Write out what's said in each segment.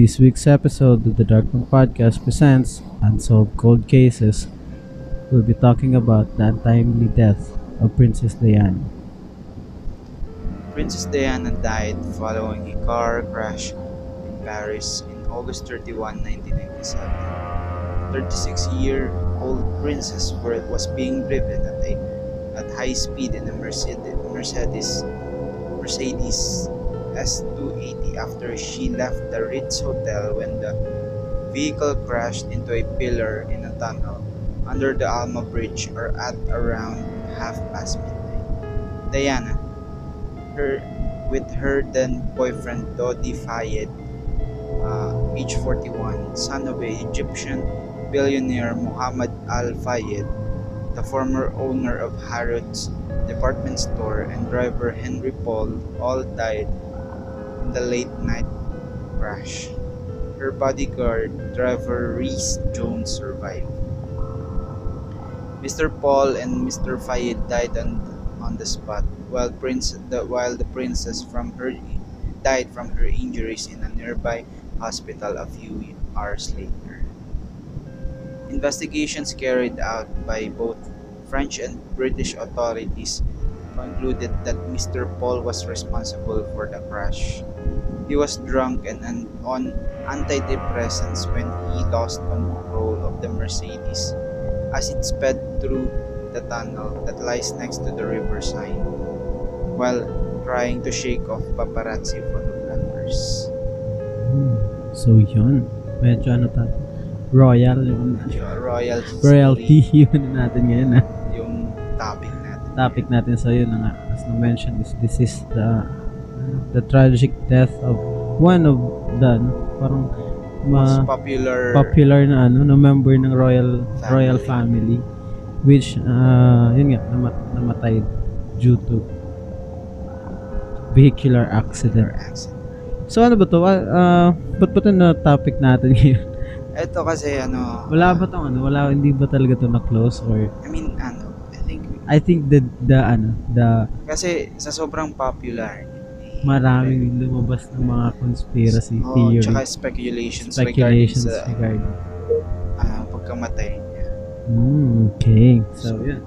This week's episode of the Darkman Podcast presents Unsolved Cold Cases. We'll be talking about the untimely death of Princess Diana. Princess Diana died following a car crash in Paris in August 31, 1997. 36-year-old princess was being driven at a at high speed in a Mercedes Mercedes Mercedes S280 after she left the Ritz Hotel when the vehicle crashed into a pillar in a tunnel under the Alma Bridge or at around half past midnight. Diana, her with her then boyfriend Dodi Fayed, uh, age 41, son of a Egyptian billionaire Muhammad Al Fayed, the former owner of Harrods department store, and driver Henry Paul, all died in the late night crash. Her bodyguard, driver Reese Jones, survived. Mr. Paul and Mr. Fayed died on, on the spot, while Prince the while the princess from her died from her injuries in a nearby hospital a few hours later. Investigations carried out by both French and British authorities concluded that Mr. Paul was responsible for the crash. He was drunk and an- on antidepressants when he lost control of the Mercedes as it sped through the tunnel that lies next to the riverside while trying to shake off paparazzi photographers. Hmm. So yun. Medyo ano tayo? Royal yung royal royalty yun natin ngayon ah. yung topic natin. Topic natin so yun na nga. As na mentioned is this is the the tragic death of one of the ano, parang Most ma popular popular na ano na member ng royal Family. royal family which uh, yun nga namat, namatay due to vehicular accident. accent. So ano ba to? Uh, ba't ba na topic natin ngayon? Ito kasi ano, Wala ba tong ano? Wala, hindi ba talaga to na close or I mean ano, I think I think the the ano, the kasi sa sobrang popular maraming lumabas ng mga conspiracy oh, theory, tsaka speculations, speculations regarding sa regarding. ah, pagkamatay niya. Mm, okay. So, yeah.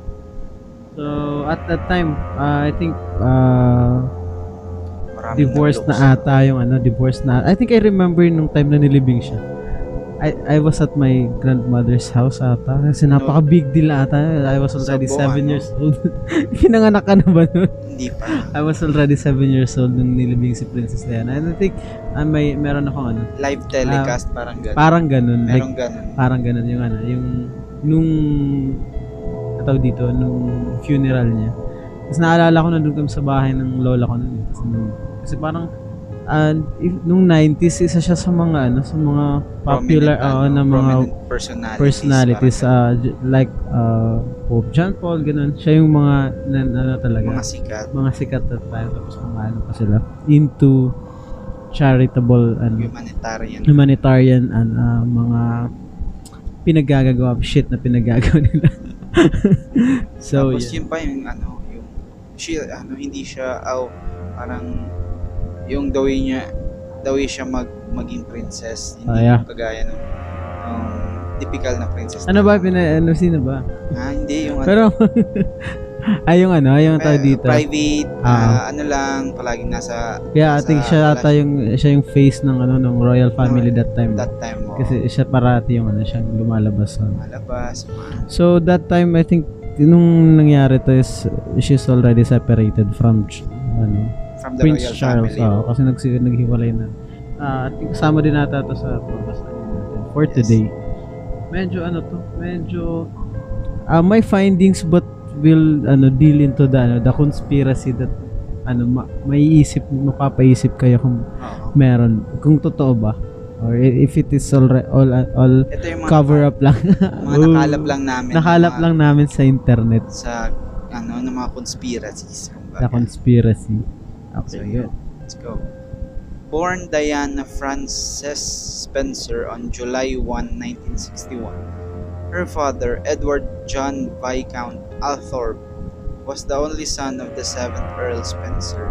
So, at that time, uh, I think uh, Maraming divorced na ata yung ano, divorced na. I think I remember nung time na nilibing siya. I, I was at my grandmother's house ata. Kasi napaka big deal ata. I was already buwan, 7 no? years old. Pinanganak ka na ba nun? Hindi pa. I was already 7 years old nung nilibing si Princess Diana. And I think uh, may meron akong ano, Live telecast parang gano'n. parang ganun. Like, Merong gano'n. parang ganun yung ano, yung nung tawag dito, nung funeral niya. Tapos naalala ko nandun kami sa bahay ng lola ko nun. eh. Kasi, kasi parang ah, if- nung 90s isa siya sa mga ano, sa mga popular Prominent, ah, ano, na mga personalities. personalities j- like ah, Pope John Paul ganun. Siya yung mga na, ano talaga mga sikat. mga sikat at tayo tapos mga ano pa sila into charitable and Humanitarian. humanitarian and ah, mga pinaggagawa shit na pinaggagawa nila. so, Tapos yeah. yun pa yung ano, yung she, ano, hindi siya, aw, parang yung the way niya, the way siya mag, maging princess, hindi Ah, yeah. kagaya ng, ng typical na princess. Ano ba pina ano sino ba? Ah, hindi yung ano, Pero ay yung ano, ay yung tao eh, dito. private, Ah. ah, ano lang, palaging nasa Yeah, I think siya ata yung siya yung face ng ano ng royal family that time. that time mo. Kasi siya parati yung ano siyang lumalabas. sa- malabas, mga- So that time I think nung nangyari to is she's already separated from ano from the Prince royal Charles family. oo, kasi nagsi naghiwalay na. Ah, I think kasama din nata to sa pagbasahin natin for Yes. today. Medyo ano to, medyo ah, may findings but will ano deal into the ano the conspiracy that ano ma, may isip mapapaisip kayo kung Oo. meron kung totoo ba or if it is all re- all all yung mga, cover up lang. mga nakalap lang namin. Nakalap mga- lang namin sa internet sa ano ng mga conspiracies. the kumbaga. Conspiracy. So Okay, yun, let's go. Born Diana Frances Spencer on July 1, 1961. Her father, Edward John Viscount Althorpe, was the only son of the seventh Earl Spencer.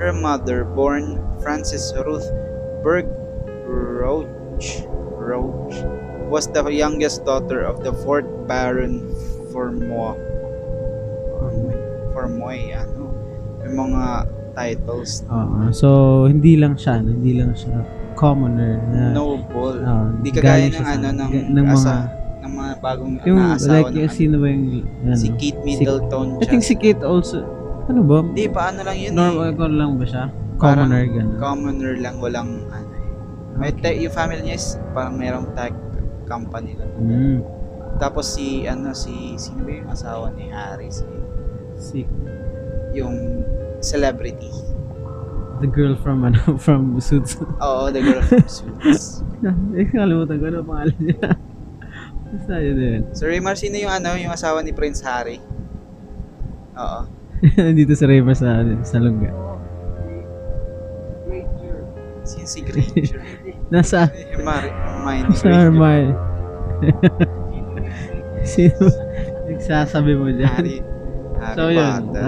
Her mother, born Frances Ruth Berg Roach, Roach was the youngest daughter of the fourth Baron Formoy. Formoy, Formoy ano, yung mga titles. Oo. So, hindi lang siya, ano, hindi lang siya commoner na Noble. Oo, Hindi kagaya ng ano ng, ng mga asa, ng mga bagong yung naasawa like ng sino ba yung ano, si Kate Middleton. I think si Kate also ano ba? Hindi pa ano lang yun Normal eh. lang ba siya? Commoner ganun. Commoner lang walang ano eh. May tech, yung family niya is parang merong tech company lang. Mm. Tapos si ano si sino ba yung asawa ni Harry si Si yung celebrity. the girl from ano from Suits. Oo, the girl from Suits. eh, kalimutan ko ano pangalan niya. Basta yun yun. So Raymar, sino yung ano, yung asawa ni Prince Harry? Oo. Nandito si Raymar sa, sa lungga. Sino si Granger? Nasa, Hermione sa Granger. Hermione. Sino nagsasabi mo dyan? Harry, Harry So yun, Potter.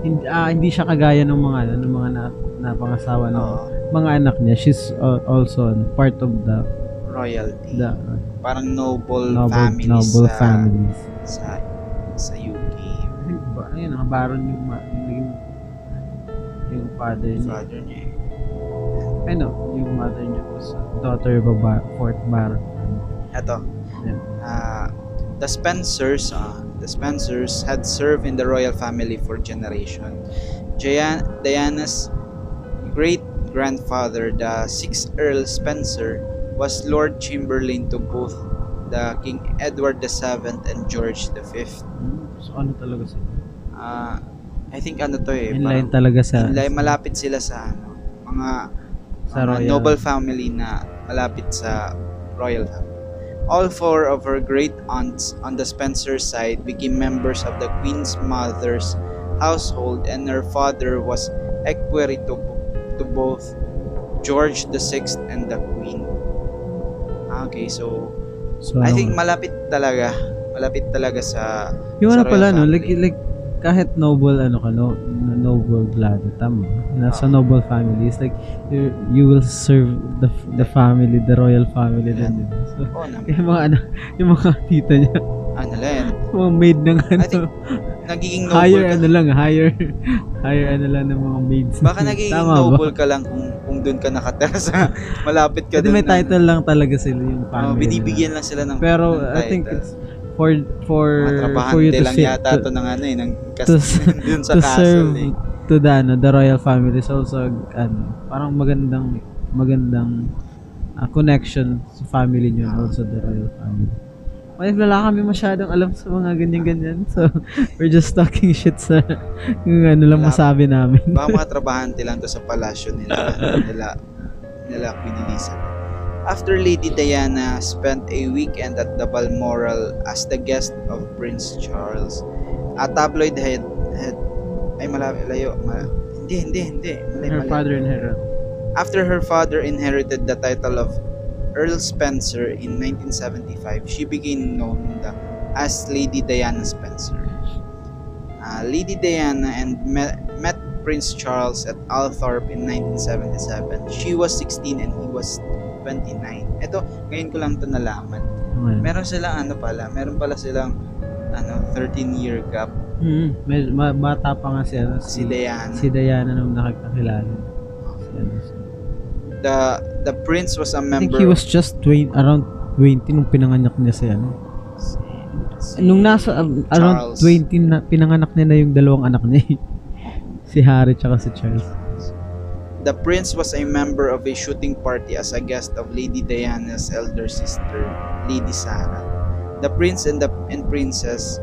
Ah, hindi, ah, hindi siya kagaya ng mga ano, ng mga na, napangasawa ng Oo. mga anak niya. She's uh, also ano, part of the royalty. the Parang noble, noble families noble sa, families. sa sa UK. Ayun, ang baron yung, yung yung father niya. Father niya know, yung mother niya was uh, daughter of a bar, fourth baron. Ito. Yeah. Uh, the Spencers, uh, the Spencers had served in the royal family for generation. Diana, Diana's great grandfather, the sixth Earl Spencer, was Lord Chamberlain to both the King Edward VII and George V. Hmm, So ano talaga sila? Uh, I think ano to eh, In parang- talaga sa Inlay, malapit sila sa ano, mga, Sa mga royal. noble family na malapit sa royal family. All four of her great aunts on the Spencer side became members of the queen's mother's household and her father was equerry to, to both George VI and the queen. Ah, Okay, so So, I think malapit talaga. Malapit talaga sa yung ano pala no, like, like kahit noble ano ka no, noble blood, tama. Nasa Oo. noble family, it's like you, you will serve the the family, the royal family Yeah. din. diba? So, oh, yung mga anak, yung mga tita niya, ano lang mga maid ng ano, think Nagiging noble higher ka. ano lang, higher, higher ano lang ng mga maids. Baka nagiging Tama ba? noble ka lang kung kung doon ka nakatira sa malapit ka doon. may title lang talaga sila yung Oh, family. binibigyan lang sila ng. Pero ng I think title. it's for for for you to lang sit yata to, to ng ano eh, ng kas- to dun sa to castle serve eh. to the ano, the royal family is also ano, parang magandang magandang ah, connection sa family niyo and also the royal family. Well, wala kami masyadong alam sa mga ganyan-ganyan. So, we're just talking shit sa yung ano lang masabi namin. Baka mga trabahante lang to sa palasyo nila, nila, nila Queen Elizabeth. After Lady Diana spent a weekend at the Balmoral as the guest of Prince Charles, a tabloid head, head ay malapit, layo, hindi, hindi, hindi, mali, Her father her After her father inherited the title of Earl Spencer in 1975, she became known as Lady Diana Spencer. Uh, Lady Diana and met, met Prince Charles at Althorp in 1977. She was 16 and he was 29. Ito, ngayon ko lang to nalaman. Ano? Meron silang ano pala, meron pala silang ano 13 year gap Mm, med- ma- bata pa nga si, ano, si si, Diana. si Diana nung nakakilala. Si, ano, si- The the prince was a I think member he was just 20, around 20 nung pinanganak niya si ano. si- Nung nasa um, around Charles. 20 na pinanganak niya na yung dalawang anak niya. eh. si Harry tsaka si Charles. The prince was a member of a shooting party as a guest of Lady Diana's elder sister, Lady Sarah. The prince and the and princess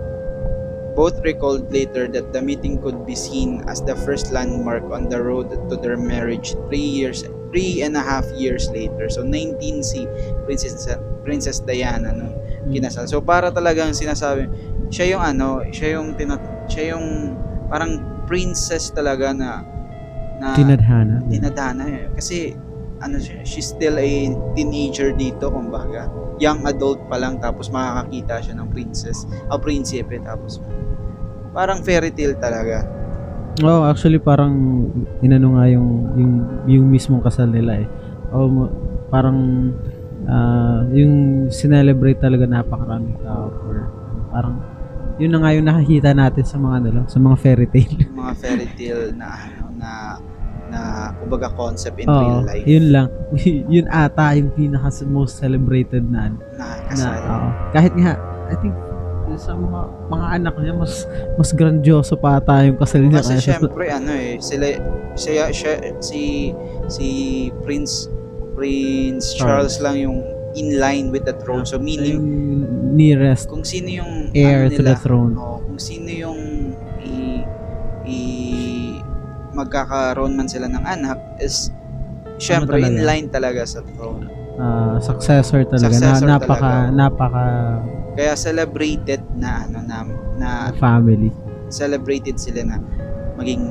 both recalled later that the meeting could be seen as the first landmark on the road to their marriage three years three and a half years later. So 19 si Princess Princess Diana nung kinasal. So para talagang sinasabi, siya yung ano, siya yung tinat siya yung parang princess talaga na na Tinadhana. dinadana eh. Kasi ano siya, she's still a teenager dito kumbaga. Young adult pa lang tapos makakakita siya ng princess, o prinsipe tapos parang fairy tale talaga. Oh, actually parang inano nga yung yung yung mismong kasal nila eh. almo, parang ah, yung sinelebrate talaga napakaraming tao for parang yun na nga yung nakikita natin sa mga ano lang, sa mga fairy tale. Mga fairy tale na ano na na kumbaga concept in Oo, real life yun lang. yun ata yung pinaka most celebrated na na na kasal. oo. kahit nga I think sa mga mga anak niya mas mas grandioso pa ata yung kasal niya Kasi kaysa sa- syempre ano eh sila siya, siya si si Prince Prince Charles, Charles. lang yung in line with the throne. So meaning yung nearest kung sino yung heir ano to nila, the throne. oo, kung sino yung magkakaroon man sila ng anak is syempre talaga? in line talaga sa throne. Ah, successor talaga Successor na napaka talaga. napaka Kaya celebrated na ano na, na family. celebrated sila na maging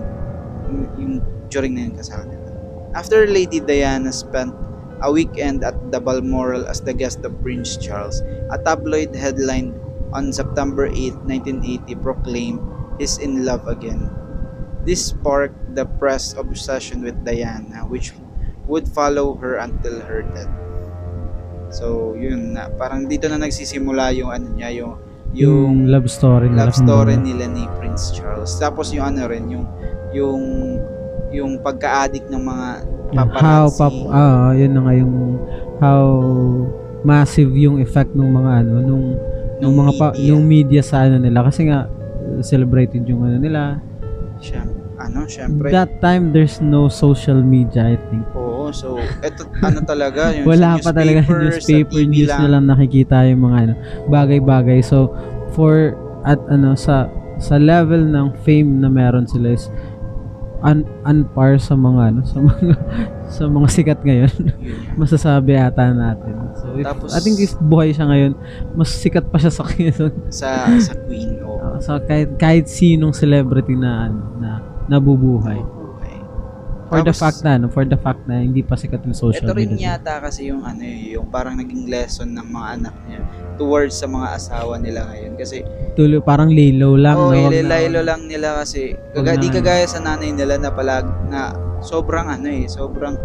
yung during na yung kasal nila. After Lady Diana spent a weekend at the Balmoral as the guest of Prince Charles, a tabloid headline on September 8, 1980 proclaimed he's in love again. This sparked the press obsession with Diana, which would follow her until her death. So, yun na. Parang dito na nagsisimula yung ano niya, yung Yung love story nila. love story nila ni Prince Charles. Tapos yung ano rin, yung yung yung pagka-addict ng mga Yung how paparazzi. pap ah yun na nga yung how massive yung effect ng mga ano nung nung mga pa, media. yung media sa ano nila kasi nga uh, celebrated yung ano nila. Siyem- ano, syempre. That time there's no social media I think. Oo, so eto ano talaga yung Wala pa talaga newspaper, news na lang nakikita yung mga ano bagay-bagay. So for at ano sa sa level ng fame na meron sila is un, unpar sa mga ano sa mga sa mga sikat ngayon. Masasabi ata natin. So, if, Tapos- I think if buhay siya ngayon, mas sikat pa siya sa Quezon. sa sa Queen o Uh, so, kahit, kahit sinong celebrity na, ano, na nabubuhay. buhay. For the Tapos, fact na, no, for the fact na hindi pa sikat yung social Ito rin media. yata kasi yung ano eh, yung parang naging lesson ng mga anak niya towards sa mga asawa nila ngayon kasi Tuloy, parang laylow lang. Oo, no? Ililaylo lang nila kasi kaga, di kagaya sa nanay nila na palag na sobrang ano eh, sobrang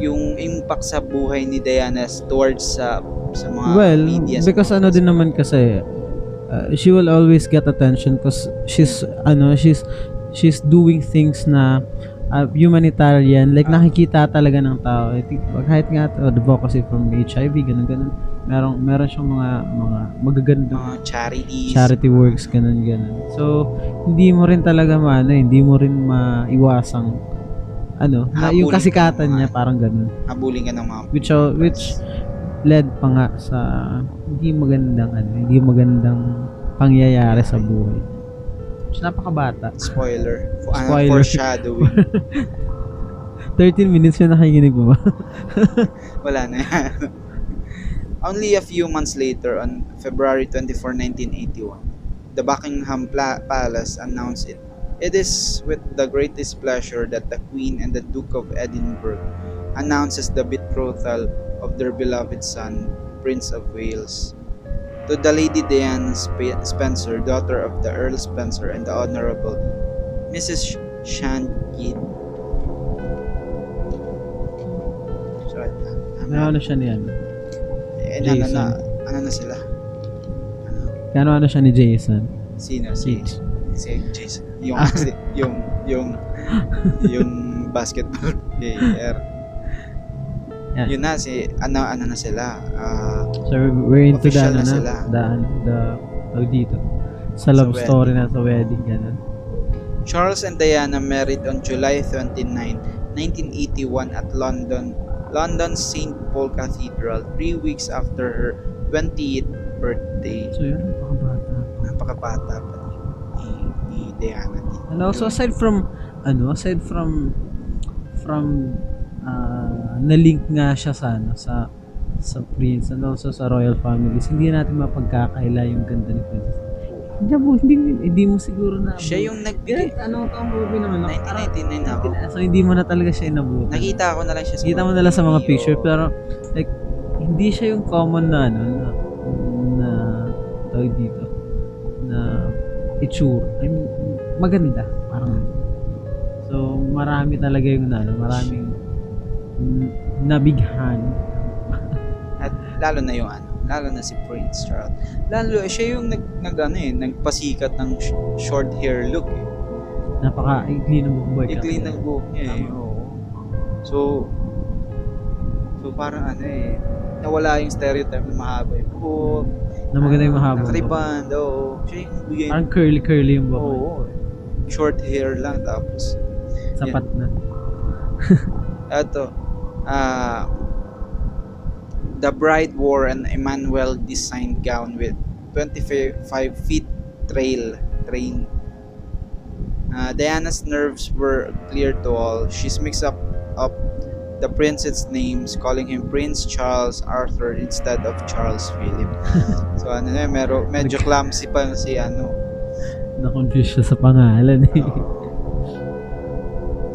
yung impact sa buhay ni Diana towards sa sa mga Well, media. because ano din naman kasi, uh, she will always get attention because she's, ano, she's, she's doing things na uh, humanitarian, like nakikita talaga ng tao. I think, kahit nga uh, advocacy from HIV, ganun, ganun. Meron, meron siyang mga, mga magagandang mga charities. charity works, ganun, ganun. So, hindi mo rin talaga maano, eh, hindi mo rin maiwasang, ano, na, yung kasikatan mga- niya, parang ganun Habulin ka ng mga which uh, which led pa nga sa hindi magandang ano, hindi magandang pangyayari sa buhay. Which napakabata. spoiler, for, ano, Spoiler. foreshadowing. 13 minutes na nakikinig mo ba? Wala na yan. Only a few months later, on February 24, 1981, the Buckingham Palace announced it. It is with the greatest pleasure that the Queen and the Duke of Edinburgh announces the betrothal of their beloved son, Prince of Wales, to the Lady Diana Sp- Spencer, daughter of the Earl Spencer and the Honorable Mrs. Sh- Shankidd. Sorry. Ano ano siya ni ano? Eh, ano na, Jason. ano na sila? Ano? Kano ano siya ni Jason? Sino? Si, Si Jason. Yung, Ah. yung, yung, yung basketball player. Yeah. Yun na, si, ano, ano na sila? Ah, So we're into the Official ano na na, sila. the, the, tawag dito. Sa love wedding. story na sa wedding, ganun. Charles and Diana married on July 29, 1981 at London, London's St. Paul Cathedral, three weeks after her 20th birthday. So yun, napakabata. Napakabata pa ni, ni Diana. And also aside from ano, aside from from uh, na-link nga siya sa ano, sa sa prince and also sa royal families, hindi natin mapagkakaila yung ganda ni princess. Hindi mo, hindi, hindi mo siguro na Siya yung nagbigay. Kahit anong taong movie naman no? 1999 ako. So hindi mo na talaga siya inabutan. Nakita ko na lang siya sa Kita mo na lang sa mga picture pero like hindi siya yung common na ano na, na tawag dito na itsura. I mean, maganda. Parang so marami talaga yung ano, maraming nabighan. At lalo na yung ano, lalo na si Prince Charles. Lalo, siya yung nag, nag ano eh, nagpasikat ng sh- short hair look eh. Napaka-ikli ng buhay. Ikli ng buhok niya eh. Oo. So, so parang ano eh, nawala yung stereotype na mahaba yung buhok. Na maganda yung mahaba. Nakariband, oo. Siya yung bigay. Parang curly-curly yung buhok. Oo. Short hair lang tapos. Sapat na. Eto, ah, the bride wore an Emmanuel designed gown with 25 feet trail train. Uh, Diana's nerves were clear to all. She's mixed up up the prince's names, calling him Prince Charles Arthur instead of Charles Philip. so ano na, mero, medyo clumsy pa si ano. Na-confuse siya sa pangalan eh.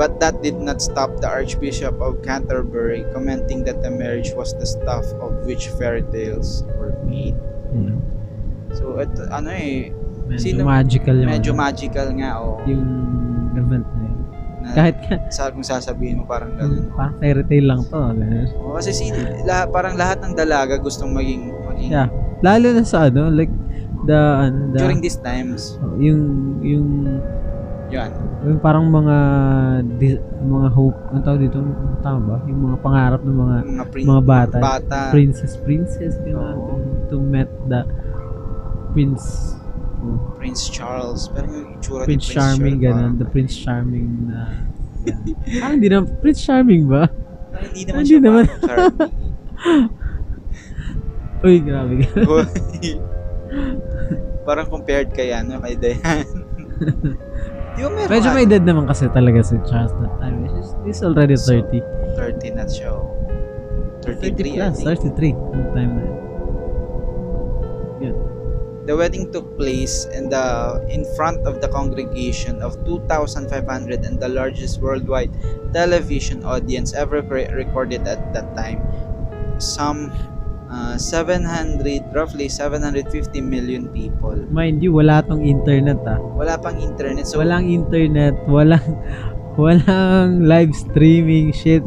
But that did not stop the Archbishop of Canterbury commenting that the marriage was the stuff of which fairy tales were made. Yun. So, ito, ano eh, Medyo Sino- magical yung, medyo ano, magical nga, oh. yung event na yun. Na, Kahit ka, sa kung sasabihin mo parang ganun. parang fairy tale lang to. ganun. Oh, kasi si, la, parang lahat ng dalaga gustong maging, maging Yeah. Lalo na sa ano, like, the, ano, the, during these times. yung, yung, Yan. yung parang mga, di- mga hope, ang tawag dito, tama ba? Yung mga pangarap ng mga Mga, prin- mga bata. bata. princess, princess, gano'n, Oo. to, to met the prince, Prince Charles. Pero yung itsura Prince Prince Charming, Charles, gano'n, the Prince Charming na, ah, hindi na, Prince Charming ba? hindi naman Hindi siya naman. Uy, grabe ka. parang compared kay ano, kay Diane. Ba meron Medyo may edad naman kasi talaga si Charles that time. He's, he's already So, 30. 30 na siya. oh. 30 33, I plus, think. 33. Yung time na yun. The wedding took place in the in front of the congregation of 2,500 and the largest worldwide television audience ever recorded at that time. Some uh, 700, roughly 750 million people. Mind you, wala tong internet ah. Wala pang internet. So, walang internet, walang walang live streaming shit.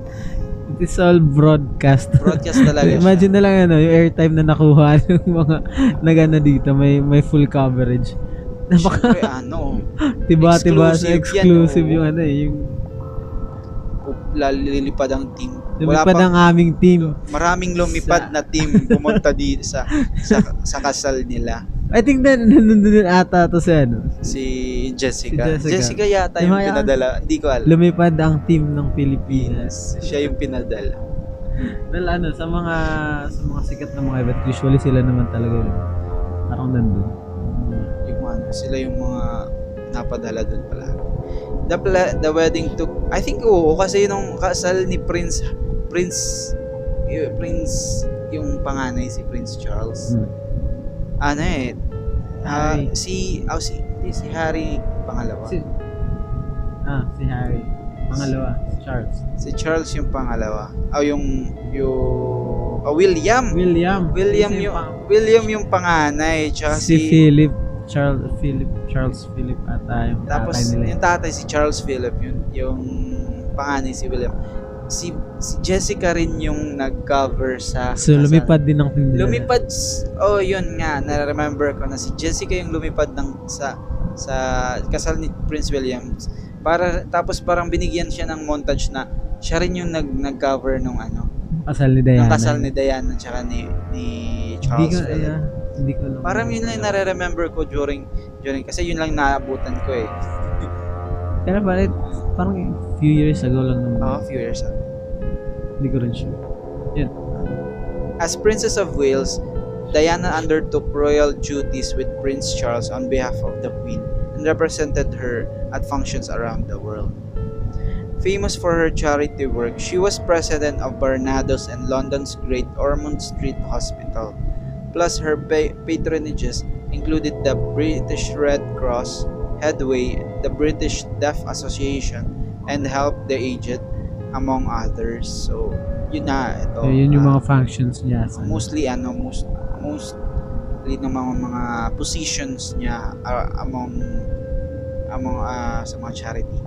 It is all broadcast. broadcast talaga siya. Imagine na lang ano, yung airtime na nakuha ng mga nagana dito, may may full coverage. Napaka Siyempre, ano, tiba tiba exclusive yan, exclusive oo. yung ano eh, yung lalilipad ang team. Lumipad ang aming team. maraming lumipad na team pumunta dito sa, sa sa kasal nila. I think na nandun din ata to sa ano. Si Jessica. Si Jessica. Jessica, yata yung yan? pinadala. Hindi ko alam. Lumipad ang team ng Pilipinas. Siya yung pinadala. Well, ano, sa mga sa mga sikat na mga event, usually sila naman talaga yun. Parang nandun. Yung ano, sila yung mga napadala doon pala. The, pla- the wedding took, I think oo, kasi nung kasal ni Prince, Prince, y- Prince, yung panganay si Prince Charles. Hmm. Ano eh, Harry. si, oh, si, hindi, si Harry pangalawa. Si, ah, si Harry. Pangalawa, si Charles. Si Charles yung pangalawa. O yung yung oh, William. William. William Si yung pa- William yung panganay, tsaka si Philip. Charles Philip Charles Philip ata yung tapos tatay nila. yung tatay si Charles Philip yun, yung panganay si William. Si si Jessica rin yung nag-cover sa So kasal. lumipad din team nila. Lumipad oh yun nga, na-remember ko na si Jessica yung lumipad ng sa sa kasal ni Prince William. Para tapos parang binigyan siya ng montage na siya rin yung nag nag-cover nung ano, Kasal ni ng Diana. kasal ni Diana tsaka ni ni Hindi Charles ko, Philip. yeah, hindi ko lang. Parang yun lang yung nare-remember ko during during kasi yun lang naabutan ko eh. Pero bakit, parang few years ago lang naman. Oh, few years ago. Hindi ko rin sure. Yun. As Princess of Wales, Diana undertook royal duties with Prince Charles on behalf of the Queen and represented her at functions around the world. Famous for her charity work, she was president of Barnados and London's Great Ormond Street Hospital. Plus, her pa- patronages included the British Red Cross, Headway, the British Deaf Association, and Help the Aged, among others. So, yun na. Ito, So, yun yung ah, mga functions niya. Sa, mostly ano most mostly ng mga mga positions niya are among among ah, sa mga charity.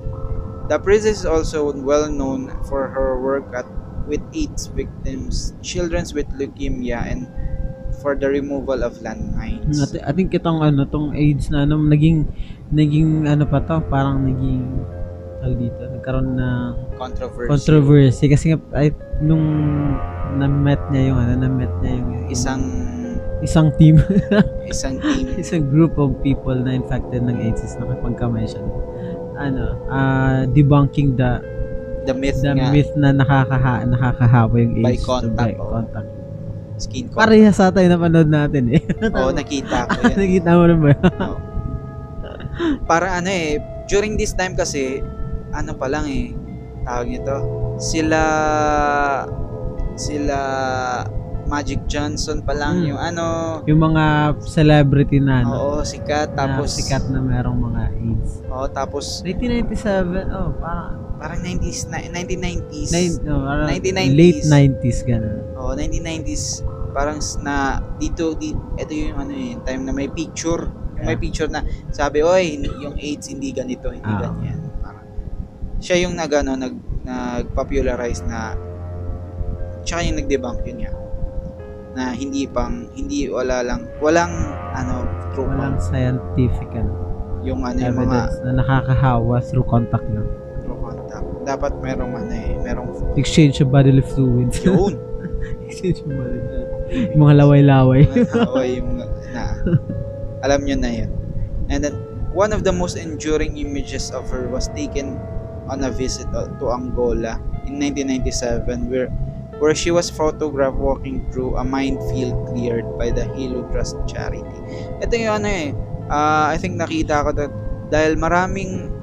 The princess is also well known for her work at with AIDS victims, children's with leukemia, and for the removal of landmines. At, I think itong ano, tong AIDS na ano, naging, naging ano pa to, parang naging, tawag dito, nagkaroon ng Controversy. controversy. Kasi nga, ay, nung na-met niya yung ano, na-met niya yung, Isang isang team, isang team. isang group of people na infected ng AIDS is nakipagkamay siya. Ano, ah debunking the The myth the nga. myth na nakakaha nakakahawa yung By AIDS contact, by oh. contact. Skin contact. Parehas sa tayo napanood natin eh. Oo, nakita ko yan. Nakita mo rin ba? Para ano eh, during this time kasi, ano pa lang eh, tawag nito, sila, sila Magic Johnson pa lang Hmm. yung ano, yung mga celebrity na ano, oo, sikat, na tapos, sikat na merong mga AIDS. oo, tapos, 1997, oh, parang parang 90s, na, 1990s, nine, no, parang 1990s. late 90s ganun. Oo, 1990s, parang na, dito, di, ito yung ano yung time na may picture, yung may Yeah. picture na, sabi, oy, yung AIDS hindi ganito, hindi Ah. ganyan. Parang, siya yung nag, ano, nag, nag-popularize na, tsaka yung nag-debunk yun nga, na hindi pang, hindi, wala lang, walang, ano, true Walang scientific ano, yung ano, yung mga na nakakahawa through contact lang. true contact. Dapat merong, ano eh, merong, Exchange of bodily fluids. yun, Bodily fluids. Yung mga laway-laway. mga away yung na alam nyo na yun and then one of the most enduring images of her was taken on a visit to to Angola in 1997 where where she was photographed walking through a minefield cleared by the Hilo Trust Charity. Ito yung ano eh, ah, I think nakita ko to dahil maraming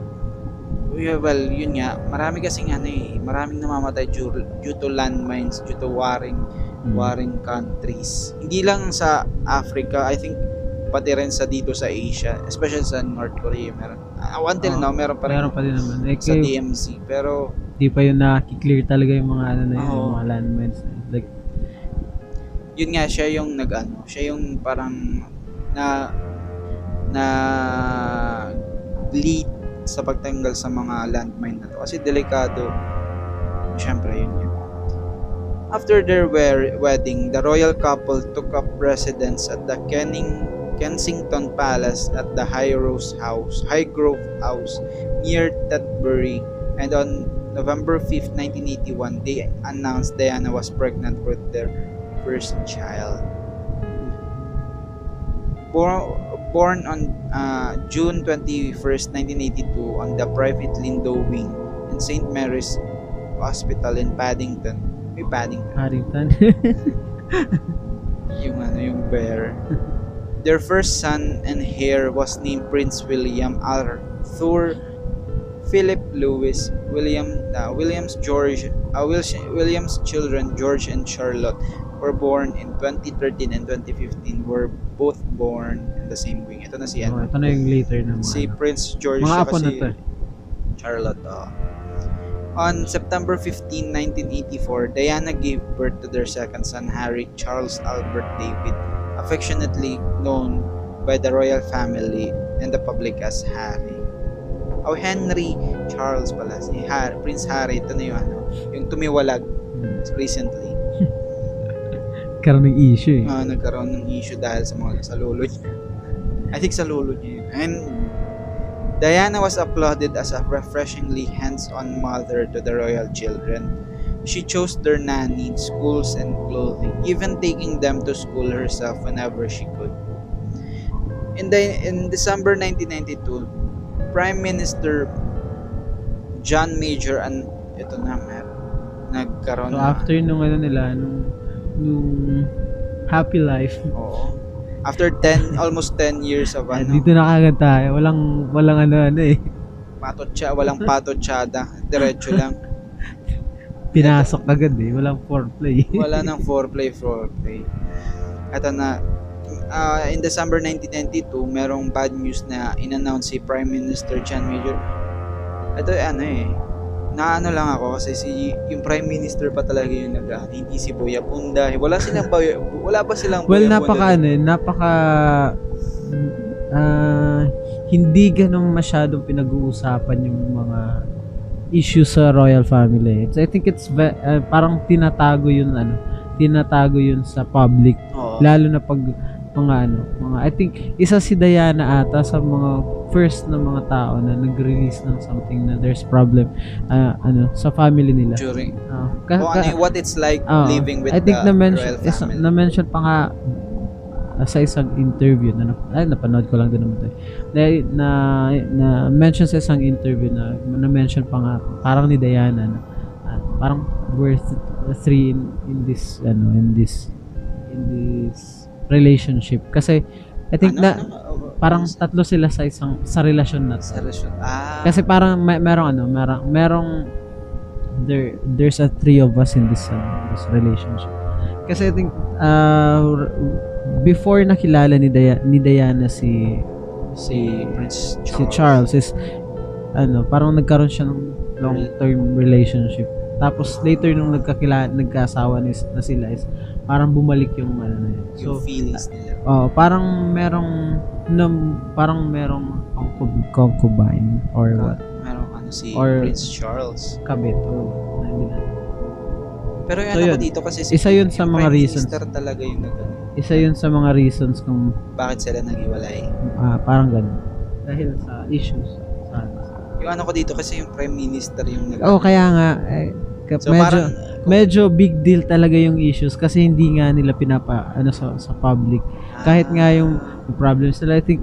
yeah, well, yun nga, marami kasing ano eh, maraming namamatay due, due to landmines, due to warring Hmm. warring countries. Hindi lang sa Africa, I think pati rin sa dito sa Asia, especially sa North Korea, meron. Uh, until Oo. now, meron pa rin Meron pa din naman. Eh, sa DMC. Pero, di pa yun na-clear talaga yung mga ano na yun, Oo. yung mga landmines. Like, yun nga, siya yung nag-ano, siya yung parang na na lead sa pagtanggal sa mga landmine na to. Kasi delikado. Siyempre, yun yun. After their wedding, the royal couple took up residence at the Kenning, Kensington Palace at the High Rose House, Highgrove House near Tetbury. And on November 5th, 1981, they announced Diana was pregnant with their first child. Born, born on uh, June 21, 1982 on the private Lindo wing in St. Mary's Hospital in Paddington. May Paddington. Harrington. Yung ano, yung bear. Their first son and heir was named Prince William Arthur Philip Louis William uh, Williams George uh, Wil- Williams children George and Charlotte were born in 2013 and 2015 were both born in the same wing. Ito na si oh, ano, ito na yung later na mga si ano. Prince George Mga apo na to eh. Charlotte. oh. On September 15, 1984, Diana gave birth to their second son, Harry Charles Albert David, affectionately known by the royal family and the public as Harry. Oh, Henry Charles pala. Si Har- Prince Harry, ito na yung ano, yung tumiwalag Hmm. recently. Karoon ng issue eh. Ah, nagkaroon ng issue dahil sa mga sa lolo niya. I think sa lolo niya yun. And Diana was applauded as a refreshingly hands-on mother to the royal children. She chose their nanny, schools, and clothing, even taking them to school herself whenever she could. In, the, in December 1992, Prime Minister John Major and ito na meron nagkaroon So na after nung ano nila, nung, nung happy life, Oo. After 10, almost 10 years of ano, dito na kagad tayo. Walang, walang ano, ano eh. patot siya, walang patot tsada, diretso lang. Pinasok agad eh. Walang foreplay. Wala nang foreplay, foreplay. Ito na, ah, in December 1992, merong bad news na in-announce si Prime Minister John Major. Ito ano eh, naano lang ako kasi si yung Prime Minister pa talaga yung nag hindi si Boya Punda. Wala silang Boya, wala ba silang well, Boya napaka Punda? ano eh, napaka ah, hindi ganun masyadong pinag-uusapan yung mga issue sa royal family. So, I think it's uh, parang tinatago yun ano, tinatago yun sa public Oo. lalo na pag mga ano, mga I think isa si Diana ata sa mga first na mga tao na nag-release ng something na there's problem ah, ano sa family nila. During, Ah, ka- ano what it's like Oo. living with I think the na-mention, royal is, family. na-mention pa nga uh, sa isang interview na, ay, napanood ko lang din naman to. eh. Na, na, na mention sa isang interview na na-mention pa nga parang ni Diana na ah, parang worth three in, in this ano in this in this relationship kasi I think Ano, na ano, parang tatlo sila sa isang sa relasyon na to. sa relasyon. Ah, Kasi parang may, merong ano, merong merong there there's a three of us in this uh, this relationship. Kasi I think uh, before nakilala ni Dia- ni Diana si si Prince Charles. si Charles is ano, parang nagkaroon siya ng long-term relationship. Tapos later nung nagkakila nagkasawa ni, na sila is parang bumalik yung ano na yun. yung So, feelings nila. oh, parang merong num, parang merong concub- concubine or what? Meron ano si Or- Prince Charles. kabit or na hindi na. Pero yung So, ano yun. dito kasi si Isa yun sa yung mga reasons. Minister talaga yung nag Isa yun sa mga reasons kung bakit sila naghiwalay. ah, parang ganun. Dahil sa issues. Sa, Yung ano ko dito kasi yung Prime Minister yung nag oh, kaya nga, eh, ka- So medyo, parang medyo big deal talaga yung issues kasi hindi nga nila pinapa, ano, sa, sa public. Kahit nga yung problems nila, I think,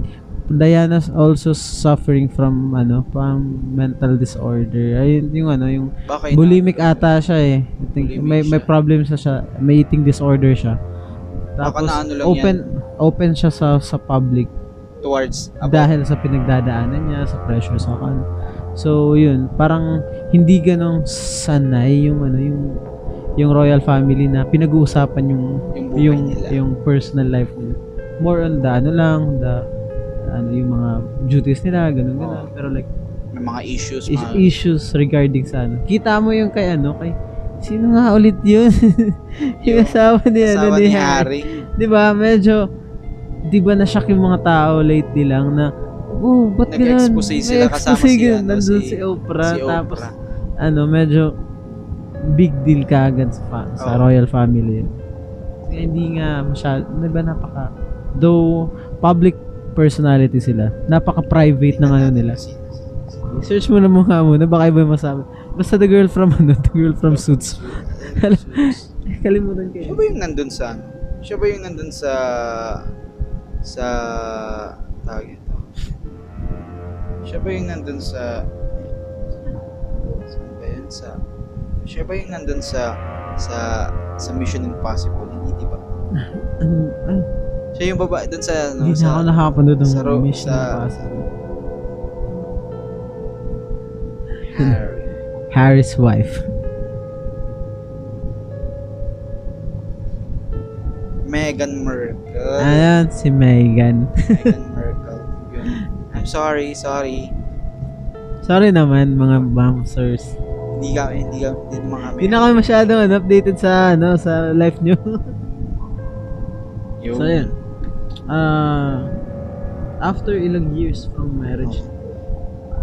Diana's also suffering from, ano, pang mental disorder. Ayun, yung ano, yung baka bulimic ata siya eh. I think Bulimic may may siya. problems na siya, may eating disorder siya. Baka Tapos na ano lang open open siya sa sa public towards about dahil sa pinagdadaanan niya, sa pressure sa kan. So yun, parang hindi ganong sanay yung ano yung yung royal family na pinag-uusapan yung yung yung nila. yung personal life nila. More on the ano lang, the ano yung mga duties nila, ganun ganun. Oo. Pero like may mga issues, is mga issues regarding sa ano. Kita mo yung kay ano, kay sino nga ulit yun? yung asawa ni ano asawa ni ni Harry. Harry. 'Di ba? Medyo 'di ba na-shock yung mga tao lately lang na oh, ba't ganun? Nag-expose sila kasama si, ganun. ano, Nandun si- si, Oprah, si Oprah. tapos ano, medyo big deal ka agad sa, fa- sa Oo. royal family. Kasi hindi nga masyado, di ba napaka, though public personality sila, napaka-private ng ano nila. Search mo na mukha muna, baka iba yung masabi. Basta the girl from ano, the girl from Suits. Kalimutan ko Siya ba yung nandun sa ano? Siya ba yung nandun sa sa tawag? Siya ba yung nandun sa saan ba yun? Sa siya ba yung nandun sa sa sa Mission Impossible? Hindi, di ba? Ano, ano, Siya yung babae dun sa ano, hindi na sa ako nakapanood ng sa Mission sa- Impossible. Harry. Harry's wife. Meghan Markle. Ayan, si Megan. Meghan. Yun. I'm sorry, sorry. Sorry naman, mga bouncers. Hindi kami, hindi kami, hindi naman kami. Hindi na kami masyado updated sa ano sa life nyo. So, yun. Ah, after ilang years from marriage,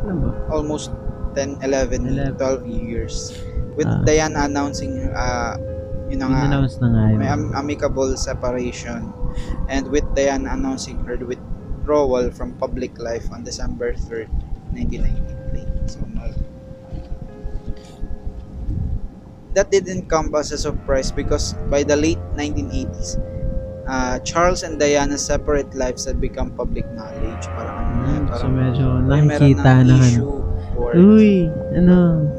ano ba? almost 10, 11, 11. 12 years. With Ah. Diana announcing, uh, yun na nga, na nga yun. may am- amicable separation. And with Diana announcing her withdrawal from public life on December 3rd, 1993. So, that didn't come as a surprise because by the late 1980s, uh, Charles and Diana's separate lives had become public knowledge. Parang, ano na, Hmm, so medyo nakikita na issue or Uy, ano?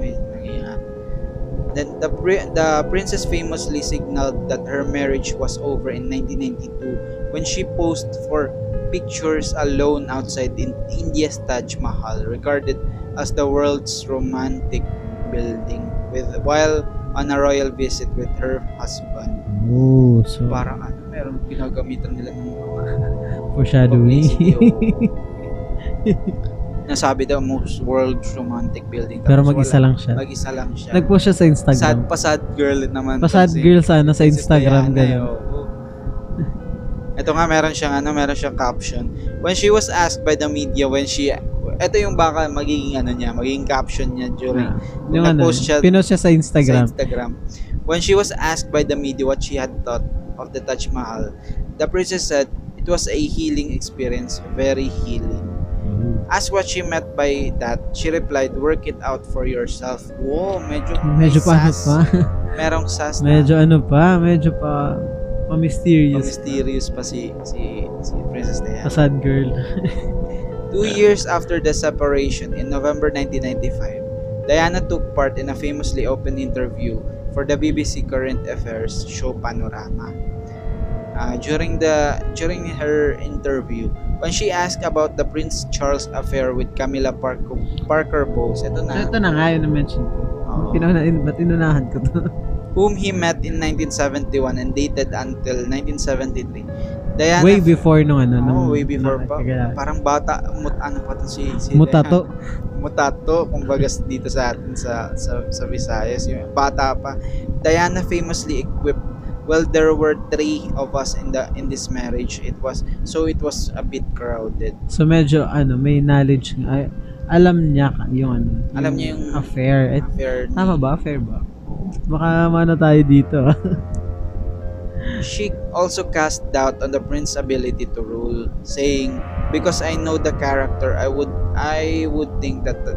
Then the the princess famously signaled that her marriage was over in 1992 when she posed for pictures alone outside in India's Taj Mahal, regarded as the world's romantic building, with while on a royal visit with her husband. Oh, so Parang ano, meron pinagamitan nila ng mga foreshadowing. nasabi daw most world's romantic building. Pero mag-isa wala. lang siya. Mag-isa lang siya. Nag-post siya sa sad Instagram. pa sad girl naman. Pa sad si- girl sana sa Instagram ganun. oo. Ito nga meron siyang ano, meron siyang caption. When she was asked by the media when she ito yung baka magiging ano niya, magiging caption niya during Ah, yung ano, nag-post siya pinost siya sa Instagram. sa Instagram. When she was asked by the media what she had thought of the Taj Mahal, the princess said it was a healing experience, very healing. Asked what she meant by that, she replied, work it out for yourself. Wow, medyo, Medyo pa sas. pa. Merong sas na medyo ano pa, medyo pa pa-mysterious. mysterious pa si, si, si Princess Diana. Pa sad girl. Two years after the separation, in November 1995, Diana took part in a famously open interview for the BBC Current Affairs show Panorama. Uh, during the during her interview, when she asked about the Prince Charles affair with Camilla Parker, Parker Bowles, ito na, Ito na nga yun na-mention ko. Oo. Pinuna, in, ba't inunahan ko to? whom he met in 1971 and dated until 1973. Diana way before nung ano. Nung, way before pa. Kaya, Parang bata, mut, ano pa to si, si mutato. mutato kumbaga dito sa atin sa sa, sa Visayas yung bata pa Diana famously equipped well there were three of us in the in this marriage it was so it was a bit crowded So medyo ano, may knowledge. Ay, alam niya yung ano. Alam niya yung- affair. Eh, affair tama ba? Affair ba? Baka mano tayo dito. she also cast doubt on the prince's ability to rule saying because I know the character I would I would think that the,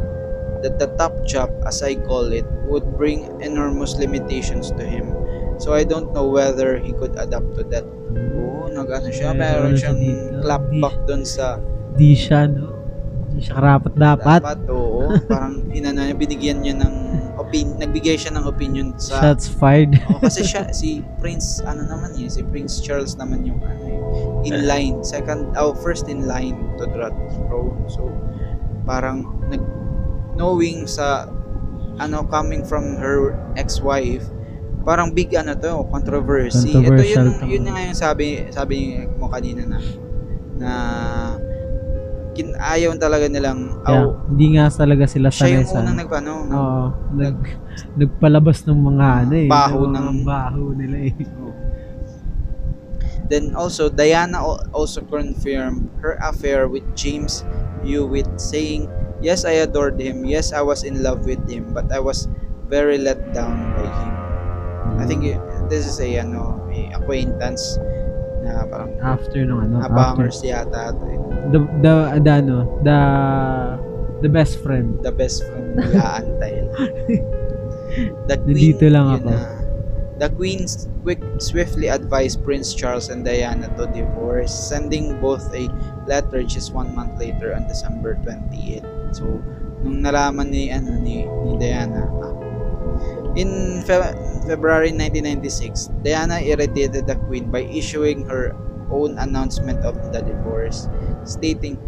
that the top job as I call it would bring enormous limitations to him so I don't know whether he could adapt to that Oo, nag-ano siya, Meron meron siya siyang clapback dun sa Di siya, no? Di siya karapat dapat. dapat, oo. Parang inano niya, binigyan niya ng opinion, nagbigay siya ng opinion sa Shots fired. Oo, kasi siya, si Prince, ano naman yun, si Prince Charles naman yung ano yun, in line, second, oh, first in line to the throne. So, parang, nag, knowing sa, ano, coming from her ex-wife, parang big ano to, controversy. Ito yun, yun nga yung sabi, sabi mo kanina na, na, kin, ayaw talaga nilang, Kaya, oh, hindi nga talaga sila siya sanay yung sa... unang nagpano, Oo. Nag, nagpalabas ng mga ano eh. Baho ng... baho nila eh. Then also, Diana al- also confirmed her affair with James Hewitt, saying, Yes, I adored him. Yes, I was in love with him, but I was very let down by him. I think y- this is a, ano, a acquaintance na parang After nung ano. After. nabangers yata. ito eh. The, the, the, ano, the, the best friend. The best friend nag-aantay. The Nandito lang yun ako. na. The Queen quick, swiftly advised Prince Charles and Diana to divorce, sending both a letter just one month later on December 28. So, nung nalaman ni, ano, ni, ni Diana, ah, in Fe- February 1996, Diana irritated the Queen by issuing her own announcement of the divorce, stating,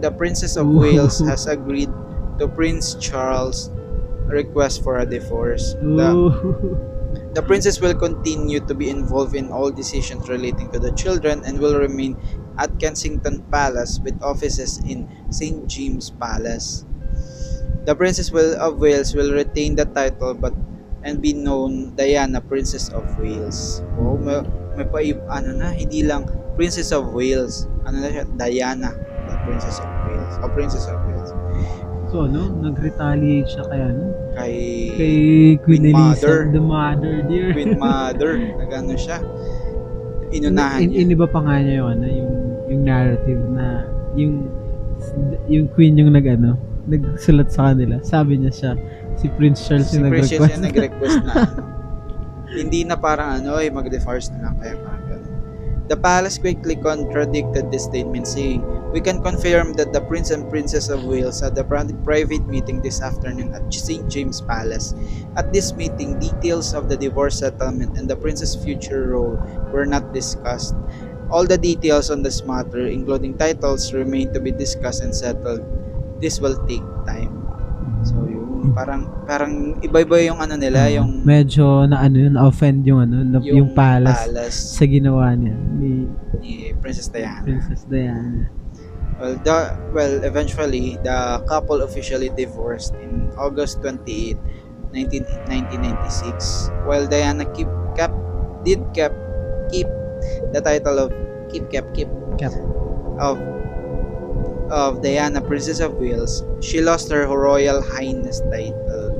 The Princess of Wales has agreed to Prince Charles' request for a divorce. The, the princess will continue to be involved in all decisions relating to the children and will remain at Kensington Palace with offices in St. James Palace. The Princess will, of Wales will retain the title but and be known Diana, Princess of Wales. Oh, may, may pa ano na, hindi lang Princess of Wales. Ano na siya? Diana, the Princess of Wales. O Princess of Wales. So, ano, nag-retaliate siya kay, ano, Kay, kay Queen, Queen Elisa, Mother. the mother, dear. Queen Mother. Nagano siya. Inunahan in, niya. iniba pa nga niya yung, ano, yung, yung narrative na, yung, yung queen yung nag, ano, nagsulat sa kanila. Sabi niya siya, si Prince Charles si yung nag-request. yung nag-request na ano. Hindi na parang ano, eh, mag-divorce na lang kaya parang ganun. The palace quickly contradicted this statement saying, We can confirm that the Prince and Princess of Wales had a pri- private meeting this afternoon at St. James Palace. At this meeting, details of the divorce settlement and the Prince's future role were not discussed. All the details on this matter, including titles, remain to be discussed and settled. This will take time. So yun, parang parang iba-iba yung ano nila, yung medyo na ano yun, offend yung ano, na, yung, palace, palace sa ginawa niya ni ni Princess Diana. Princess Diana. Well, the, well, eventually, the couple officially divorced in August 28, 19, 1996. While Diana keep, kept, did kept, keep the title of keep kept keep Kept. of of Diana, Princess of Wales, she lost her Royal Highness title.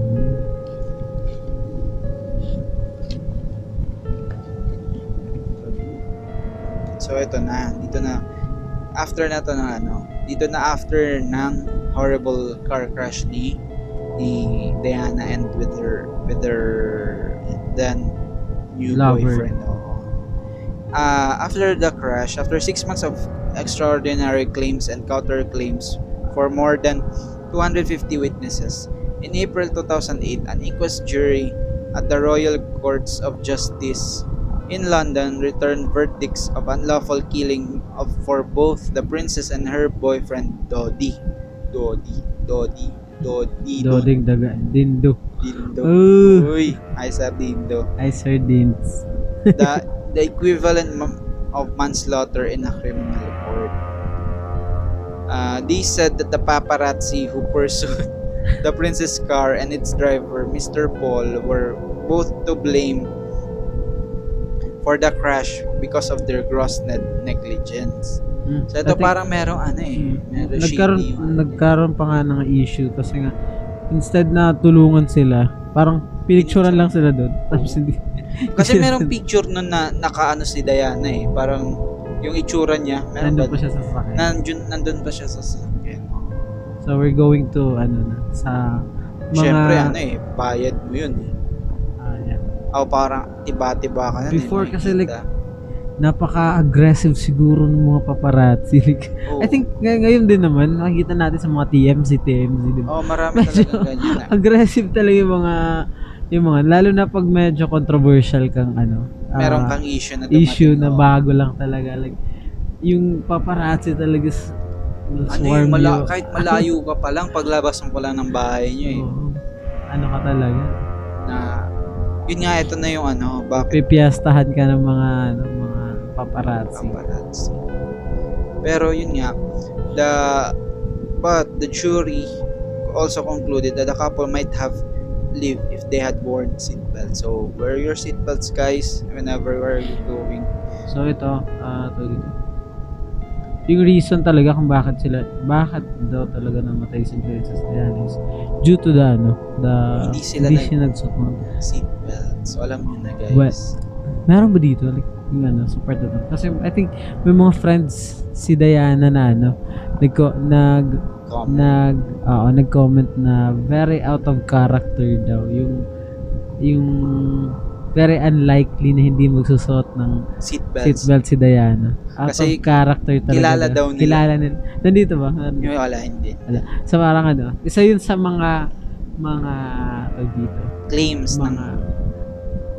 So ito na, dito na after na to ng ano, dito na after ng horrible car crash ni ni Diana and with her with her then new Lover. boyfriend. Uh, after the crash, after six months of extraordinary claims and counterclaims for more than 250 witnesses, in April 2008, an inquest jury at the Royal Courts of Justice in London returned verdicts of unlawful killing of for both the princess and her boyfriend Dodi. Dodi, Dodi, Dodi, Doding daga. Dindo. Dindo. Oh. Uy, ay sa Dindo. I sardines. The, the equivalent of manslaughter in a criminal. Uh, they said that the paparazzi who pursued the princess car and its driver, Mr. Paul, were both to blame for the crash because of their gross ne- negligence. Mm. So ito think- parang merong ano eh, Mm. meron nagkaroon shady yung- nagkaroon pa nga ng issue kasi nga instead na tulungan sila, parang pinicturean lang sila doon. Tapos hindi Kasi merong picture nun na nakaano si Diana eh, parang yung itsura niya, meron nandun ba? pa siya sa sakit. Nandun, nandun pa siya sa sakyan. So we're going to ano na sa mga Siyempre, ano eh, bayad mo yun eh. ah, yeah. O parang tiba-tiba ka na. Before eh, kasi, like, nakikita. napaka-aggressive siguro ng mga paparazzi. Like, Oo. I think ngay- ngayon din naman nakikita natin sa mga TMZ, TMZ, di ba? Oh, marami Medyo talaga ganyan. Aggressive talaga yung mga yung mga lalo na pag medyo controversial kang ano. Ah, Meron kang issue na dumating. issue na bago lang talaga like yung paparazzi talaga Ano yung mala- kahit malayo ka pa lang, paglabas mo pa lang ng bahay nyo eh. Oo. ano ka talaga Na, yun nga, ito na yung ano, bakit pipiyastahan ka ng mga ano, mga paparazzi paparazzi. Pero yun nga, the but the jury also concluded that the couple might have lived if they had worn seatbelts. So wear your seatbelts guys whenever where you going. so ito ah to dito yung reason talaga kung bakit sila bakit daw talaga namatay si Princess Diana is due to the ano the Hindi sila hindi nag- siya nagsuot. So alam niyo na guys. What? Meron ba dito? Like, yung ano, sa part na? Kasi I think may mga friends si Diana na ano, nagko, nag, Comment. nag, oo, nag-comment na very out of character daw. Yung, yung very unlikely na hindi magsusot ng Seatbelts. seatbelt si Diana. Out Kasi of character talaga. kilala daw nila. Kilala nila. Nandito ba? Yung wala, hindi. So parang ano, isa yun sa mga mga tawag dito, Claims ng mga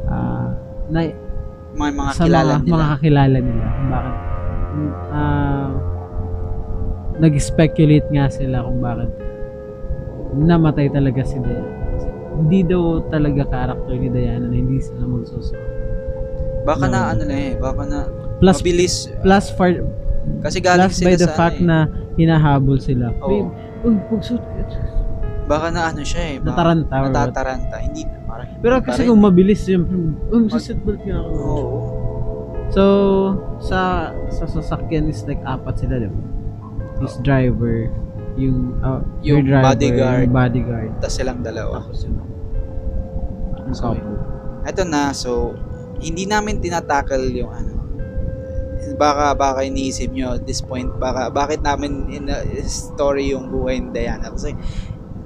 ah na mga, mga kilala mga, nila. mga kakilala nila. Bakit? ah nag-speculate nga sila kung bakit namatay talaga si Diana. Kasi Hindi daw talaga character ni Diana na hindi sila magsusunod. baka na No. ano na eh, baka na Plus, mabilis. plus, far, Kasi galing plus sila by the fact ano eh. na hinahabol sila. Oo. Babe, uy, magsuot ka. Baka na ano siya eh. Baka, Nataranta. natataranta. Hindi, parang Pero kasi kung mabilis, siyempre, uy, magsiseatbelt ka ako. Oo. So, sa sa sasakyan is like apat sila, di ba? His driver, yung, uh, Yung driver, bodyguard. yung bodyguard. Tapos silang dalawa. Tapos yung, yung So. Eto na, so, hindi namin tinatakal yung ano. Baka, baka iniisip nyo at this point, baka, bakit namin in a story yung buhay ni Diana. Kasi,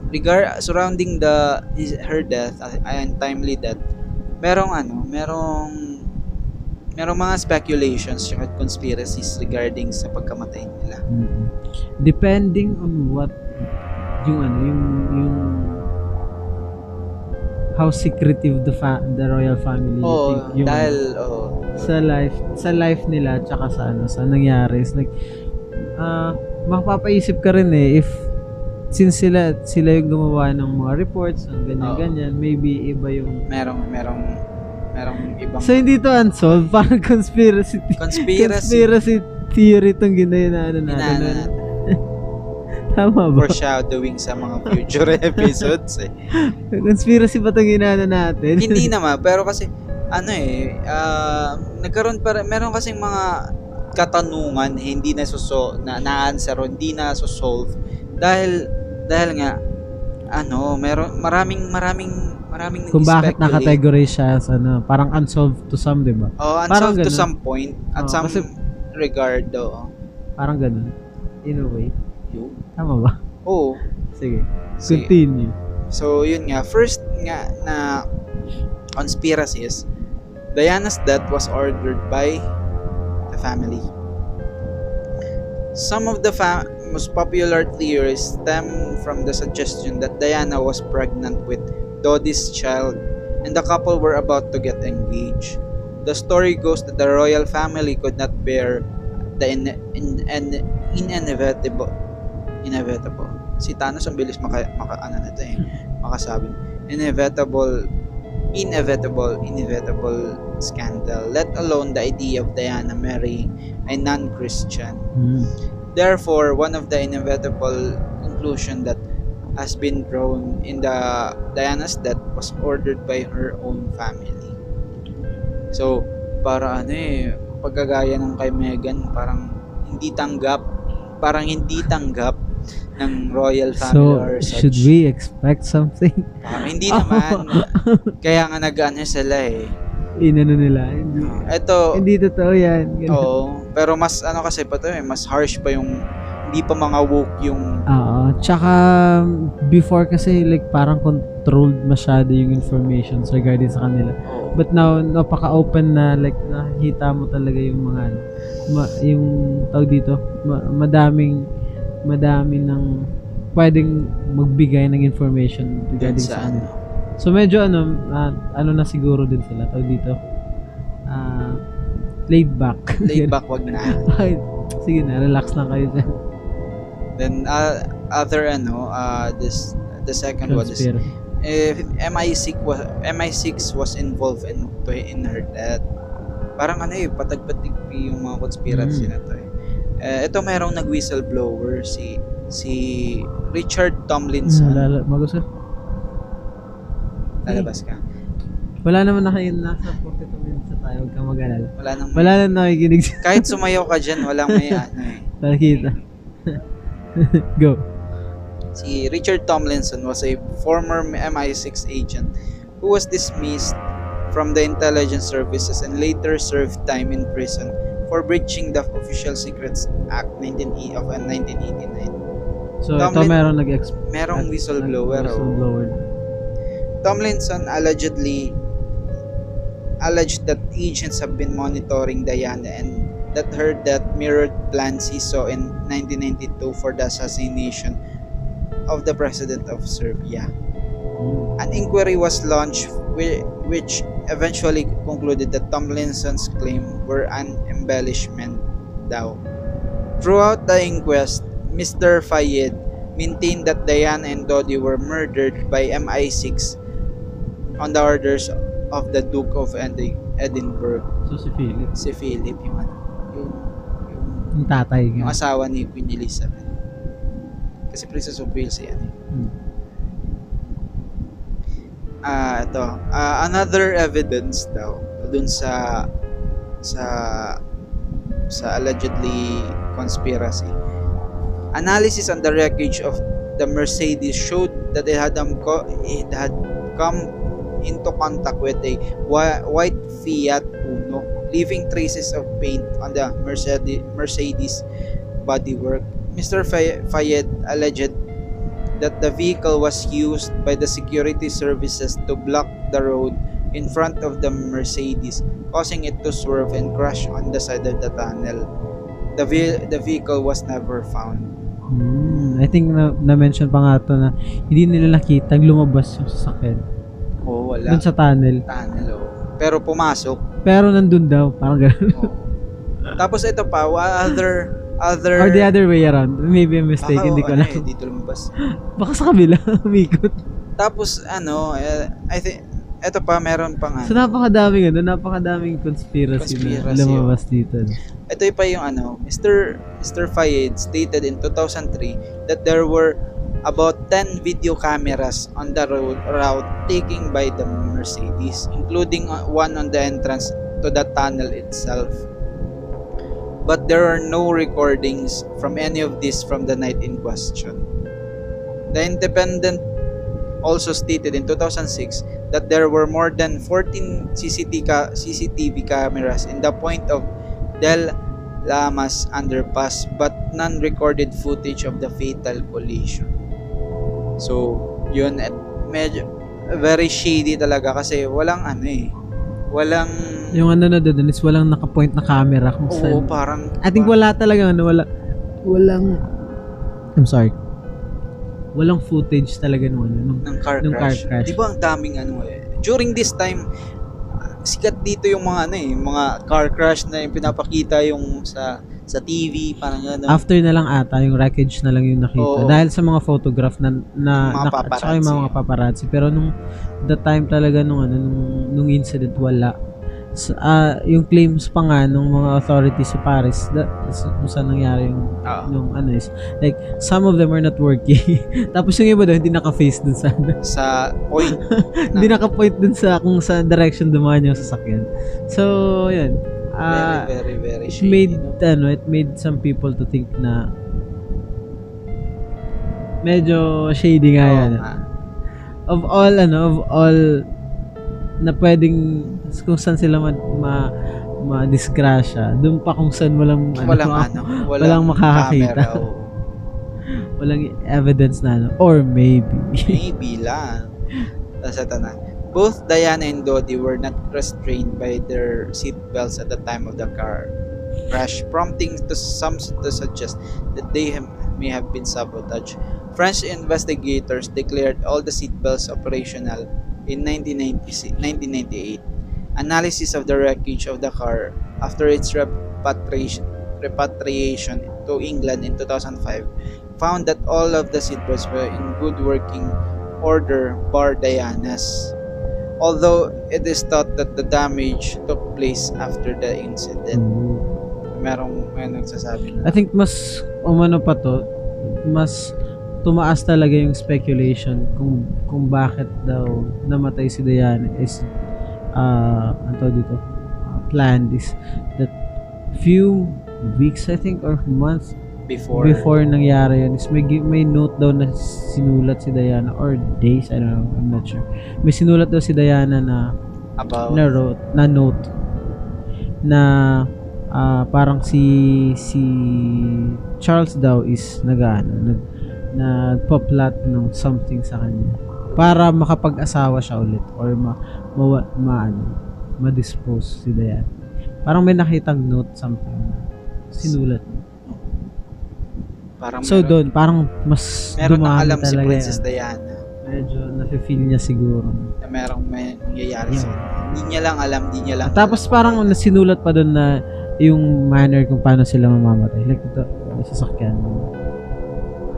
regard, surrounding the, his, her death, uh, and timely death, merong ano, merong, merong mga speculations at conspiracies regarding sa pagkamatay nila. Mhm. Depending on what, yung ano, yung, yung, how secretive the fa- the royal family you Oo, think, yung, dahil, oh, sa life sa life nila tsaka sa ano sa nangyari is like ah mapapaisip ka rin eh if since sila sila yung gumawa ng mga reports ng ganyan Oo. ganyan maybe iba yung merong, merong, merong ibang so hindi to unsolved. Parang conspiracy conspiracy. conspiracy theory tong ginaya na ano natin. Inaano ano. tama ba? Foreshadowing sa mga future episodes eh. conspiracy ba tong ginana natin? Hindi naman, pero kasi ano eh, ah, nagkaroon pa rin- meron kasing mga katanungan hindi na suso na na-answer o hindi na solve dahil dahil nga ano, meron maraming maraming maraming Kung bakit nakategorize siya as ano, parang unsolved to some, di ba? Oh, Parang unsolved to ganun. some point at Oo, some kasi- regard do. Parang ganun. In a way. Yun. Tama ba? Oo. Sige. Sige. Continue. So, yun nga. First nga na conspiracy is Diana's death was ordered by the family. Some of the fa- most popular theories stem from the suggestion that Diana was pregnant with Dodi's child and the couple were about to get engaged. The story goes that the royal family could not bear the in, in, in, inevitable inevitable. Si Thanos ang bilis maka, maka ano na to eh, makasabi. Inevitable inevitable inevitable scandal let alone the idea of Diana marrying a non-Christian. Hmm. Therefore, one of the inevitable conclusion that has been drawn in the Diana's death was ordered by her own family. So, para ano eh, pagkagaya ng kay Meghan, parang hindi tanggap, parang hindi tanggap ng royal family So, or such. should we expect something? Parang hindi naman. Kaya nga nag-ano sila eh. Inano nila. Hindi, Ito, hindi totoo yan. Ganun. oo. Pero mas ano kasi pa to eh, mas harsh pa yung hindi pa mga woke yung Oo. Tsaka, before kasi, like, parang controlled masyado yung informations regarding sa kanila. oh, But now, napaka-open na, like, nakikita mo talaga yung mga, ma- yung, tawag dito, ma- madaming, madami ng pwedeng magbigay ng information regarding sa, sa ano. So, medyo, ano, ah, ano na siguro din sila, tawag dito, ah, laid back. Laid back wag na. Sige na, relax lang kayo dyan. Then uh, other ano, uh, this the second one is if MI6 was MI6 was involved in to in her death. Parang ano eh, patagpatig yung mga conspiracy Mm. na to eh. Eh, ito merong nag-whistleblower si si Richard Tomlinson. Wala, mag-usap. Lalabas ka. Wala naman na kayo nasa 42 minutes na tayo, huwag kang mag-alala. Wala nang Wala na nakikinig kahit sumayaw ka diyan, walang may ano eh. nakikita. Go. Si Richard Tomlinson was a former MI6 agent who was dismissed from the intelligence services and later served time in prison for breaching the Official Secrets Act 19 of uh, 1989. So, ito Tomlin- meron nag-ex... Merong whistleblower. oh. Whistleblower. Tomlinson allegedly alleged that agents have been monitoring Diana and that heard that mirrored plans he saw in 1992 for the assassination of the president of Serbia. An inquiry was launched which eventually concluded that Tomlinson's claim were an embellishment daw. Throughout the inquest, Mr. Fayed maintained that Diane and Dodi were murdered by MI6 on the orders of the Duke of Edinburgh. So, si Philip. Si Philip, yung, yung, tatay. yung asawa ni Queen Elizabeth. Kasi Princess of Wales yan eh. Hmm. Ah, ito. Ah, another evidence daw dun sa sa sa allegedly conspiracy. Analysis on the wreckage of the Mercedes showed that it had um, co- it had come into contact with a whi- white Fiat leaving traces of paint on the Mercedes Mercedes bodywork. Mr. Fay- Fayed alleged that the vehicle was used by the security services to block the road in front of the Mercedes, causing it to swerve and crash on the side of the tunnel. The, ve- the vehicle was never found. Hmm. I think na, na-mention pa nga to na hindi nila nakita lumabas yung sasakyan. Oh, wala. Doon sa tunnel. tunnel, oh. Pero pumasok. Pero nandun daw. Parang gano'n. Oh. Tapos ito pa, other other Or the other way around. Maybe a mistake. Baka, hindi ko ano alam. eh, dito lumabas. Baka sa kabila. Umikot. Tapos ano, eh, I think ito pa meron pa nga. So, napakadaming ano. Napakadaming conspiracy, na Conspiracy, lumabas dito. Ito pa yung ano, Mr. Mr. Fayed stated in 2003 that there were about 10 video cameras on the road route taken by the Mercedes, including uh, one on the entrance to the tunnel itself. but there are no recordings from any of this from the night in question. The Independent also stated in 2006 that there were more than 14 CCTV, ca- CCTV cameras in the point of Del Lamas underpass but none recorded footage of the fatal collision. So, yun at medyo very shady talaga kasi walang ano eh. Walang Yung ano na doon is walang naka-point na camera kung Oo, saan. parang I think wala talaga ano, wala walang I'm sorry. Walang footage talaga nung ano, nung ng car Ng car crash. crash. Di ba ang daming ano eh. During this time, sikat dito yung mga ano eh, mga car crash na yung pinapakita yung sa sa TV, parang ano. after na lang ata yung wreckage na lang yung nakita Oo. dahil sa mga photograph na na, Mga na at saka paparazzi. yung mga paparazzi pero nung the time talaga nung ano nung, nung incident wala Ah, yung claims pa nga nung mga authorities sa Paris that, kung saan nangyari yung Ah, nung ano is like some of them are not working tapos yung iba doon hindi naka-face dun sa ano. sa point. hindi naka-point dun sa kung sa direction dumaan yung sasakyan so yun ah very, very, very it shady. made no? ano it made some people to think na medyo shady nga Oo yan nga. of all ano of all na pwedeng kung saan sila ma, ma, ma-disgrasya doon pa kung saan walang ano, Walang ano, walang, walang makakakita. camera. oo. walang evidence na ano or maybe Maybe lang. Tapos ito na. Both Diana and Dodi were not restrained by their seatbelts at the time of the car crash, prompting to some to suggest that they have, may have been sabotaged. French investigators declared all the seatbelts operational in 1990 1998. Analysis of the wreckage of the car after its repatriation, repatriation to England in 2005 found that all of the seatbelts were in good working order bar Diana's. Although it is thought that the damage took place after the incident. Merong may nagsasabi na. I think mas umano pa to mas tumaas talaga yung speculation kung kung bakit daw namatay si Diana is uh ano dito? Uh, planned is that few weeks I think or months before, before nangyari yun. Is may, may note daw na sinulat si Diana or days I don't know I'm not sure. May sinulat daw si Diana na about na wrote na note na ah, parang si si Charles daw is nag ano, nag nagpa-plot ng something sa kanya para makapag-asawa siya ulit or ma, ma, ma ano, ma-dispose si Diana. Parang may nakitang note something na sinulat. parang So meron, doon, parang mas meron dumami alam si Princess yan. Diana Medyo nafe-feel niya siguro. na merong may nangyayari Yeah. sa Hindi niya lang alam, hindi niya lang Tapos alam. parang nasinulat pa doon na yung manner kung paano sila mamamatay. Like ito, sa sasakyan.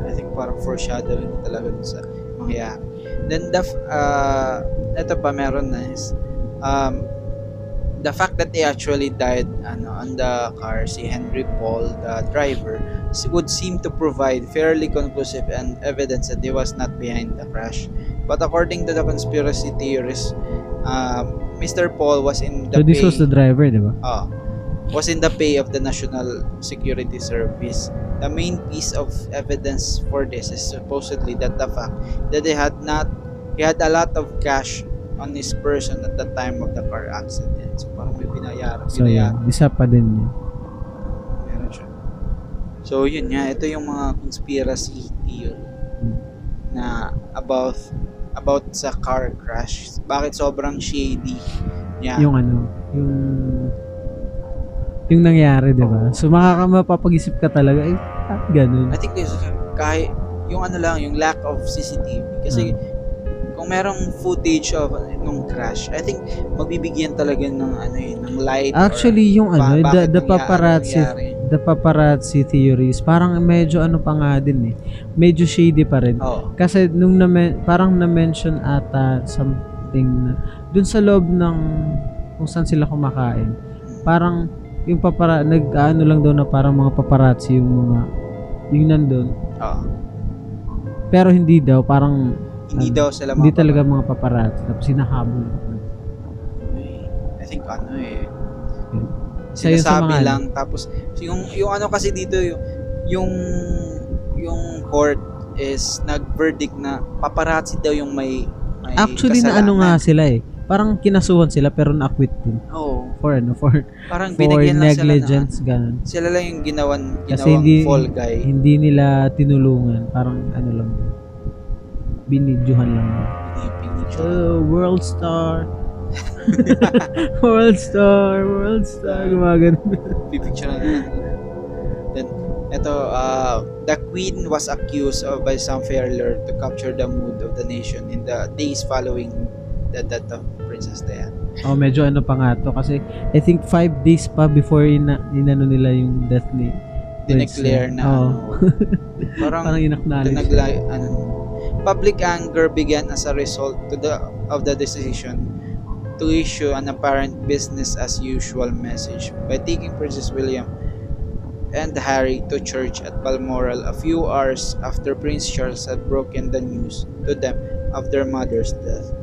I think parang foreshadowing talaga sa mangyayari. Then the uh, ito pa meron na is um, the fact that they actually died ano on the car si Henry Paul the driver would seem to provide fairly conclusive and evidence that he was not behind the crash. But according to the conspiracy theories, um, Mr. Paul was in the So this pay- was the driver, di ba? Ah, was in the pay of the National Security Service. The main piece of evidence for this is supposedly that the fact that they had not he had a lot of cash on his person at the time of the car accident. So parang may binayaran, So yeah, binayaran. isa pa din yun. Meron siya. So yun nga, ito yung mga conspiracy theory Hmm. na about about sa car crash. Bakit sobrang shady niya? Yung ano, yung yung nangyari, di ba? So makaka mapapag-isip ka talaga, eh, ah, ganun. I think this kahit yung ano lang, yung lack of CCTV. Kasi kung merong footage of nung crash, I think magbibigyan talaga ng ano eh, ng light. or Actually, yung ba- ano, the, bakit the nangya- paparazzi, nangyari. the paparazzi theories, parang medyo ano pa nga din eh. Medyo shady pa rin. Oo. Kasi nung na parang na-mention ata something na dun sa loob ng kung saan sila kumakain. Parang yung papara nag ano lang daw na parang mga paparazzi yung mga yung nandun. Oo. Pero hindi daw parang Hindi ano, daw sila hindi talaga mga paparazzi tapos hinahabol. I think ano eh. Isa yun sa sinasabi ano. lang tapos yung yung ano kasi dito yung yung yung court is nag-verdict na paparazzi daw yung may, may Actually, na ano nga sila eh. Parang kinasuhan sila pero na-acquit din. Oo. For ano, for, parang for binigyan lang sila na negligence, ganun. sila lang yung ginawan Kasi ginawang hindi- fall guy. Hindi nila tinulungan. Parang ano lang. Binidyohan lang. Oh, world star. world star, world star. Gumagano. Pipicture na Then, ito, uh, the queen was accused of by some failure to capture the mood of the nation in the days following the death of Princess Diana. oh, medyo ano pa nga to. Kasi I think five days pa before ina, inano nila yung death ni Dineclare na Oo. ano, parang, Parang inacknowledge. nagla, ano, public anger began as a result to the of the decision to issue an apparent business as usual message by taking Princess William and Harry to church at Balmoral a few hours after Prince Charles had broken the news to them of their mother's death.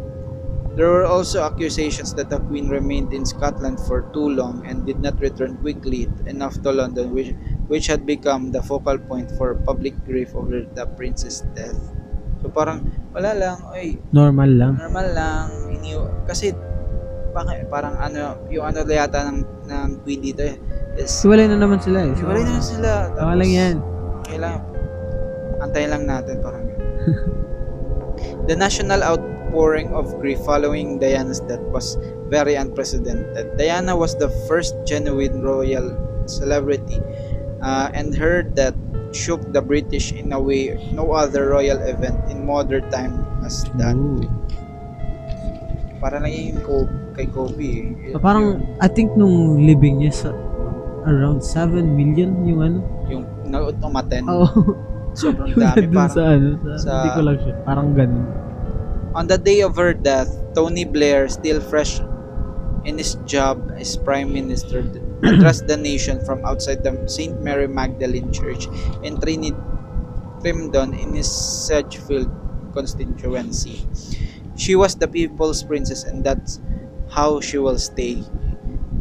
There were also accusations that the Queen remained in Scotland for too long and did not return quickly enough to London, which, which had become the focal point for public grief over the Prince's death. So parang, wala lang, oy, Normal lang. normal lang, ini kasi bakit parang ano, yung ano yata ng, ng Queen dito eh, is, Siwalay na naman sila eh. So, Hiwalay na sila. Tama lang yan. Kailangan, antayin lang natin parang. The national outpouring of grief following Diana's death was very unprecedented. Diana was the first genuine royal celebrity, uh, and her death shook the British in a way no other royal event in modern time has done. Ooh. Para lang yung Kobe, kay Kobe. eh. So, parang, I think nung living niya sa around 7 million yung ano. yung, umaten. Oo. Sobrang Yung dami. Parang, sa ano. Sa, sa- hindi ko lang siya. Parang ganun. On the day of her death, Tony Blair, still fresh in his job as Prime Minister, addressed the nation from outside the St. Mary Magdalene Church in Trimdon in his Sedgefield constituency. She was the people's princess, and that's how she will stay.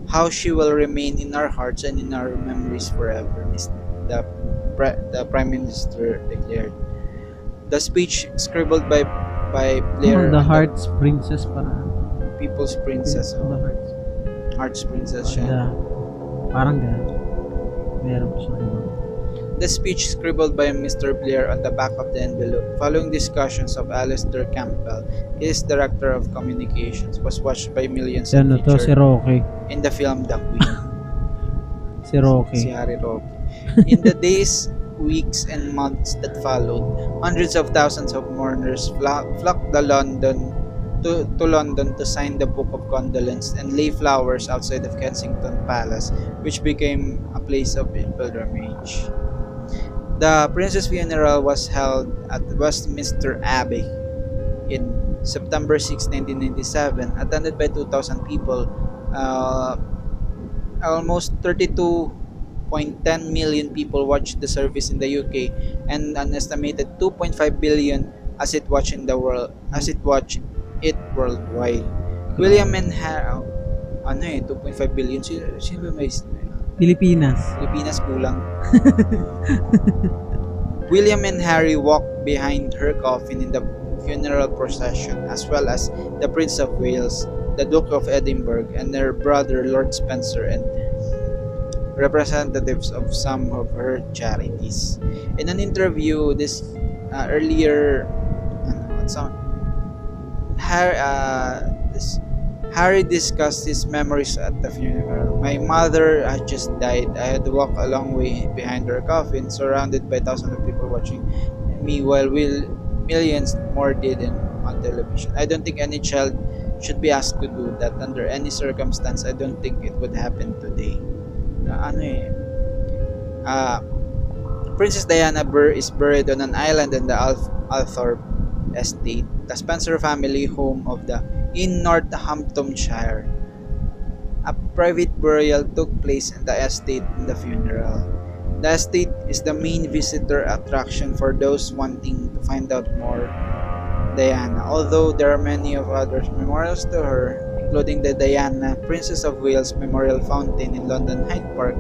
How she will remain in our hearts and in our memories forever, the, the Prime Minister declared. The speech scribbled by by Blair Oh, the Heart's Princess para. People's Princess The oh, Heart's. Hearts Princess The, siya. parang ganun. Meron siya. The speech scribbled by Mr. Blair on the back of the envelope following discussions of Alistair Campbell, his director of communications, was watched by millions and ano to, si Rocky. in the film The Queen, Si Rocky. si Harry Roque. In the days, weeks, and months that followed, hundreds of thousands of mourners flocked the London to, to London to sign the Book of Condolence and lay flowers outside of Kensington Palace, which became a place of pilgrimage. The prince's funeral was held at Westminster Abbey in September 6, 1997, attended by 2,000 people. Uh, almost 32.10 million people watched the service in the UK, and an estimated 2.5 billion as it watched in the world as it watched it worldwide. William and Harry, ano eh, 2.5 billion. Sino, sino may Pilipinas. Pilipinas kulang. William and Harry walked behind her coffin in the funeral procession, as well as the Prince of Wales, the Duke of Edinburgh, and their brother Lord Spencer, and representatives of some of her charities. In an interview this uh, earlier, what's on, Harry, uh, this, Harry discussed his memories at the funeral. My mother had just died. I had to walk a long way behind her coffin, surrounded by thousands of people watching me, while will millions more did in, on television. I don't think any child should be asked to do that under any circumstance. I don't think it would happen today. Ano eh. Ah, Princess Diana Burr is buried on an island in the Alth- Althorp estate, the Spencer family home of the in Northamptonshire. A private burial took place in the estate in the funeral. The estate is the main visitor attraction for those wanting to find out more Diana, although there are many of other memorials to her, including the Diana Princess of Wales Memorial Fountain in London Hyde Park.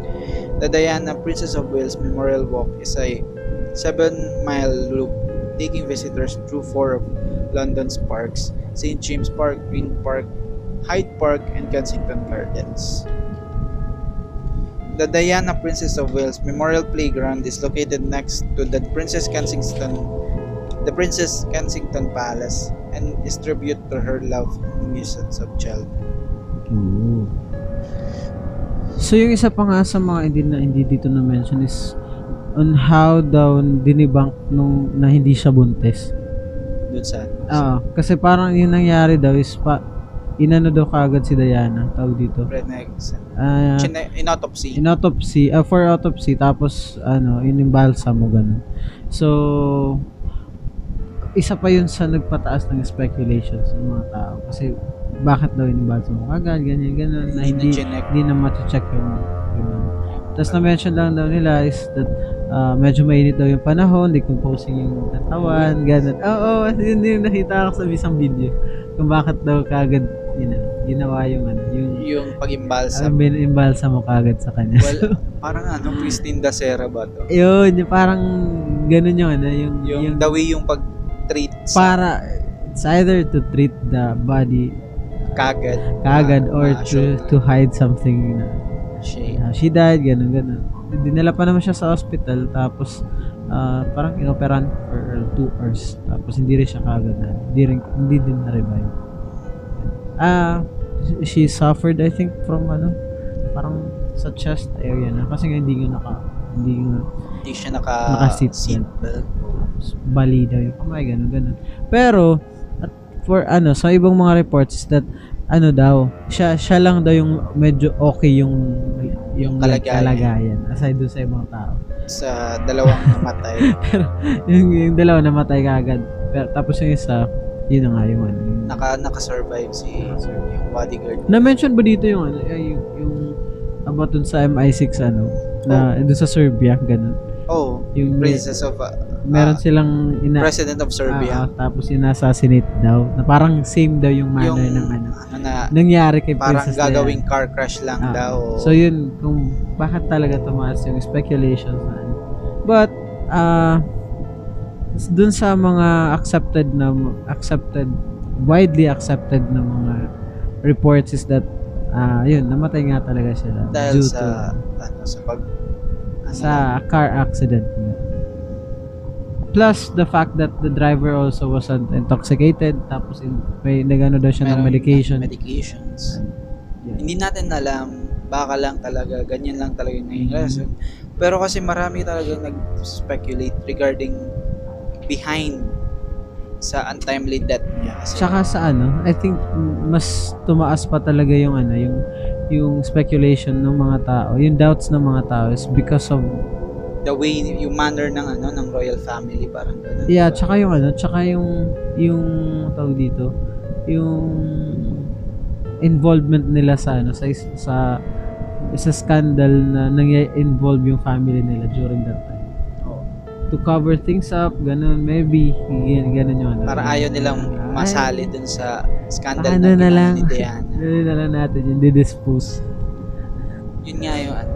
The Diana Princess of Wales Memorial Walk is a seven-mile loop taking visitors through four of London's parks, St. James Park, Green Park, Hyde Park, and Kensington Gardens. The Diana Princess of Wales Memorial Playground is located next to the Princess Kensington the Princess Kensington Palace and is tribute to her love and musings of childhood. Ooh. So yung isa pa nga sa mga hindi na hindi dito na mention is on how daw dinibunk nung na hindi siya buntis. Doon sa Oo, kasi parang yung nangyari daw is pa inano daw kagad si Diana, tawag dito. Rednecks. Ah, Chine- in autopsy. in autopsy, ah, for autopsy tapos ano, inimbalsa mo ganun. So isa pa yun sa nagpataas ng speculations ng mga tao kasi bakit daw inimbalsa mo kagad, ganyan, ganun, na hindi, hindi na ma-check yung, yung tapos na-mention lang daw nila is that ah, medyo mainit daw yung panahon, decomposing yung katawan, ganun. Oo, oh, yun yung nakita ko sa isang video. Kung bakit daw kagad, yun, ginawa yung ano, yung Yung pag-imbalsa. uh, imbalsa mo kagad sa kanya. well, parang ano, Christine Dacera ba to? yun, yung parang ganun yung ano, yung, Yung, yung, the way yung pag-treat sa para, it's either to treat the body kagad. kagad na- or na to, show to hide something na Shame. uh, she died, ganun, ganun. Dinala pa naman siya sa hospital, tapos ah, parang inoperan for 2 hours, tapos hindi rin siya kagad na, hindi, rin, hindi din na-revive. Ah, she suffered, I think, from ano, parang sa chest area na, kasi nga hindi nga naka, hindi nga Hindi siya naka, Naka-seat seatbelt. tapos bali daw yung kamay, ganun, ganun. Pero, at for ano, sa ibang mga reports is that, ano daw, siya, siya lang daw yung medyo okay yung, yung Kalagayan. kalagayan. Aside doon sa ibang tao. Sa dalawang namatay. yung, yung dalawa namatay kagad. Pero, tapos yung isa, yun na nga yung ano. Yung, Naka, naka-survive si yung bodyguard. na-mention ba dito yung ano, yung, yung about dun sa MI6 ano, na dun sa Serbia, ganun. Oh, Yung Princess of uh, meron ah, silang ina, President of Serbia. ah, tapos ina-assassinate daw. Na parang same daw yung manner yung ng ano. ano na Nangyari kay parang Princess gagawing Diana. car crash lang Ah, daw. So yun, kung bakit talaga tumaas yung speculations na ano. But, ah, dun sa mga accepted na, accepted, widely accepted na mga reports is that, ah, yun, namatay nga talaga sila. dahil due sa to, ano sa pag ano, sa car accident niya. Plus the fact that the driver also wasn't intoxicated tapos in, may nagano daw siya ng merong medication. medications. Yeah. Hindi natin alam, baka lang talaga, ganyan lang talaga yung naging reason. Pero kasi marami talaga nag-speculate regarding behind sa untimely death niya. Kasi Tsaka sa ano, I think mas tumaas pa talaga yung ano, yung yung speculation ng mga tao, yung doubts ng mga tao is because of the way, yung manner ng ano, ng royal family, parang gano'n. yeah, tsaka yung ano, tsaka yung yung tawag dito, yung involvement nila sa ano sa sa sa scandal na nang-involve yung family nila during that time. Oo. To cover things up, ganun, maybe, gan- ganun yung ano. Parang ayaw nilang Ay, masali dun sa scandal Ano na na lang. ni Diana. Ganun na lang natin yung didispose. Yun nga yung ano.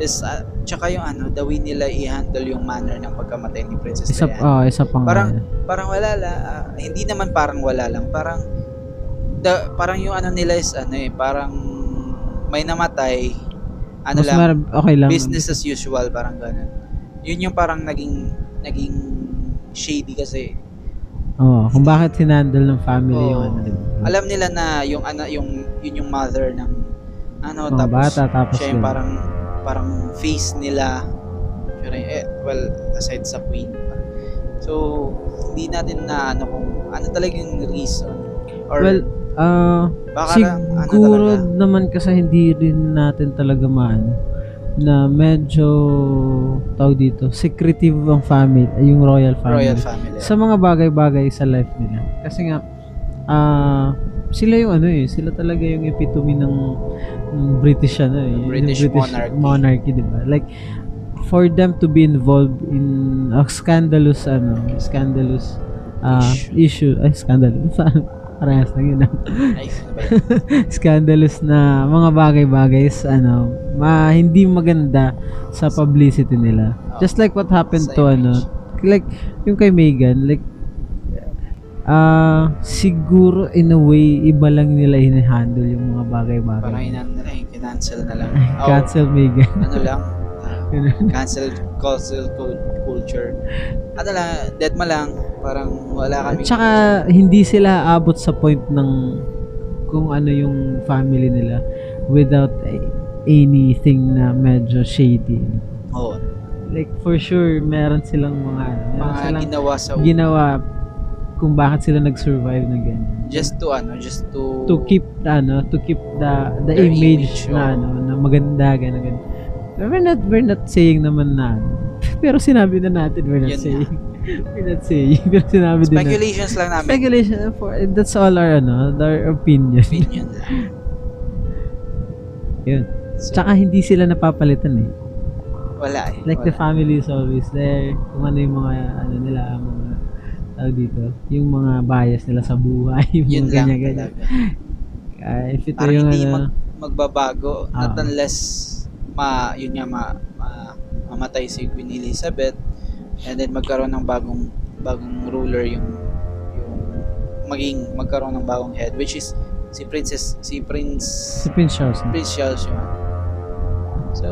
Is, uh, tsaka yung ano, the way nila i-handle yung manner ng pagkamatay ni Princess Isa, oh, Diana. isa pang Parang- ano. Parang wala lang, ah, hindi naman parang wala lang, parang the, parang yung ano nila is ano eh, parang may namatay, ano Mas lang, mar- okay lang. business as usual, parang ganun. Yun yung parang naging, naging shady kasi Oo, kung bakit sinandal ng family Oo. yung ano, di ba? alam nila na yung ano yung yun yung mother ng ano Mga tapos bata, tapos siya yung yun. parang parang face nila. Eh, well aside sa queen so hindi natin na ano kung ano talaga yung reason. Or Well, ah, baka lang ano siguro talaga. naman kasi hindi rin natin talaga maano na medyo tawag dito, secretive ang family, yung royal family. royal family. Sa mga bagay-bagay sa life nila. Kasi nga, ah, sila yung ano eh, sila talaga yung epitome ng, ng British ano eh. yung British monarchy. monarchy, di ba? Like, for them to be involved in a scandalous ano, scandalous ah, Issue. issue, ay scandalous, Parehas lang yun. ah. Scandalous na mga bagay-bagay is, ano, ma, hindi maganda sa publicity nila. Just like what happened Sa to, ano, like, yung kay Megan, like, ah, siguro in a way, iba lang nila hinahandle yung mga Parang bagay-bagay. inan na lang, kinancel na lang. Oh, Cancel Megan. ano lang, cancel cancel cul- culture. Ano lang, dead ma lang, parang wala kami. Tsaka, hindi sila abot sa point ng kung ano yung family nila without anything na medyo shady. Oo, Like, for sure, meron silang mga, meron mga silang ginawa sa ginawa kung bakit sila nag-survive na ganyan. just to ano, just to To keep, ano, to keep the the image, image, na, ano, na maganda, ganyan, ganyan. But we're not, we're not saying naman na, pero sinabi na natin, we're not Yun saying. we're not saying, pero sinabi din na. speculations lang namin. Speculation, for, that's all our, ano, our opinion. Opinion lang. Yun. So, Tsaka hindi sila napapalitan eh. wala eh. Like the wala. family is always there. Kung ano yung mga, ano nila, mga, tawag dito, yung mga bias nila sa buhay, yung Yun mga ganyan-ganyan. Ah, if ito Parang yung hindi ano, mag, magbabago not Ah. unless ma yun nga ma, ma- mamatay si Queen Elizabeth and then magkaroon ng bagong bagong ruler yung yung maging magkaroon ng bagong head which is si Princess si Prince si Prince Charles. Prince Charles yun. So,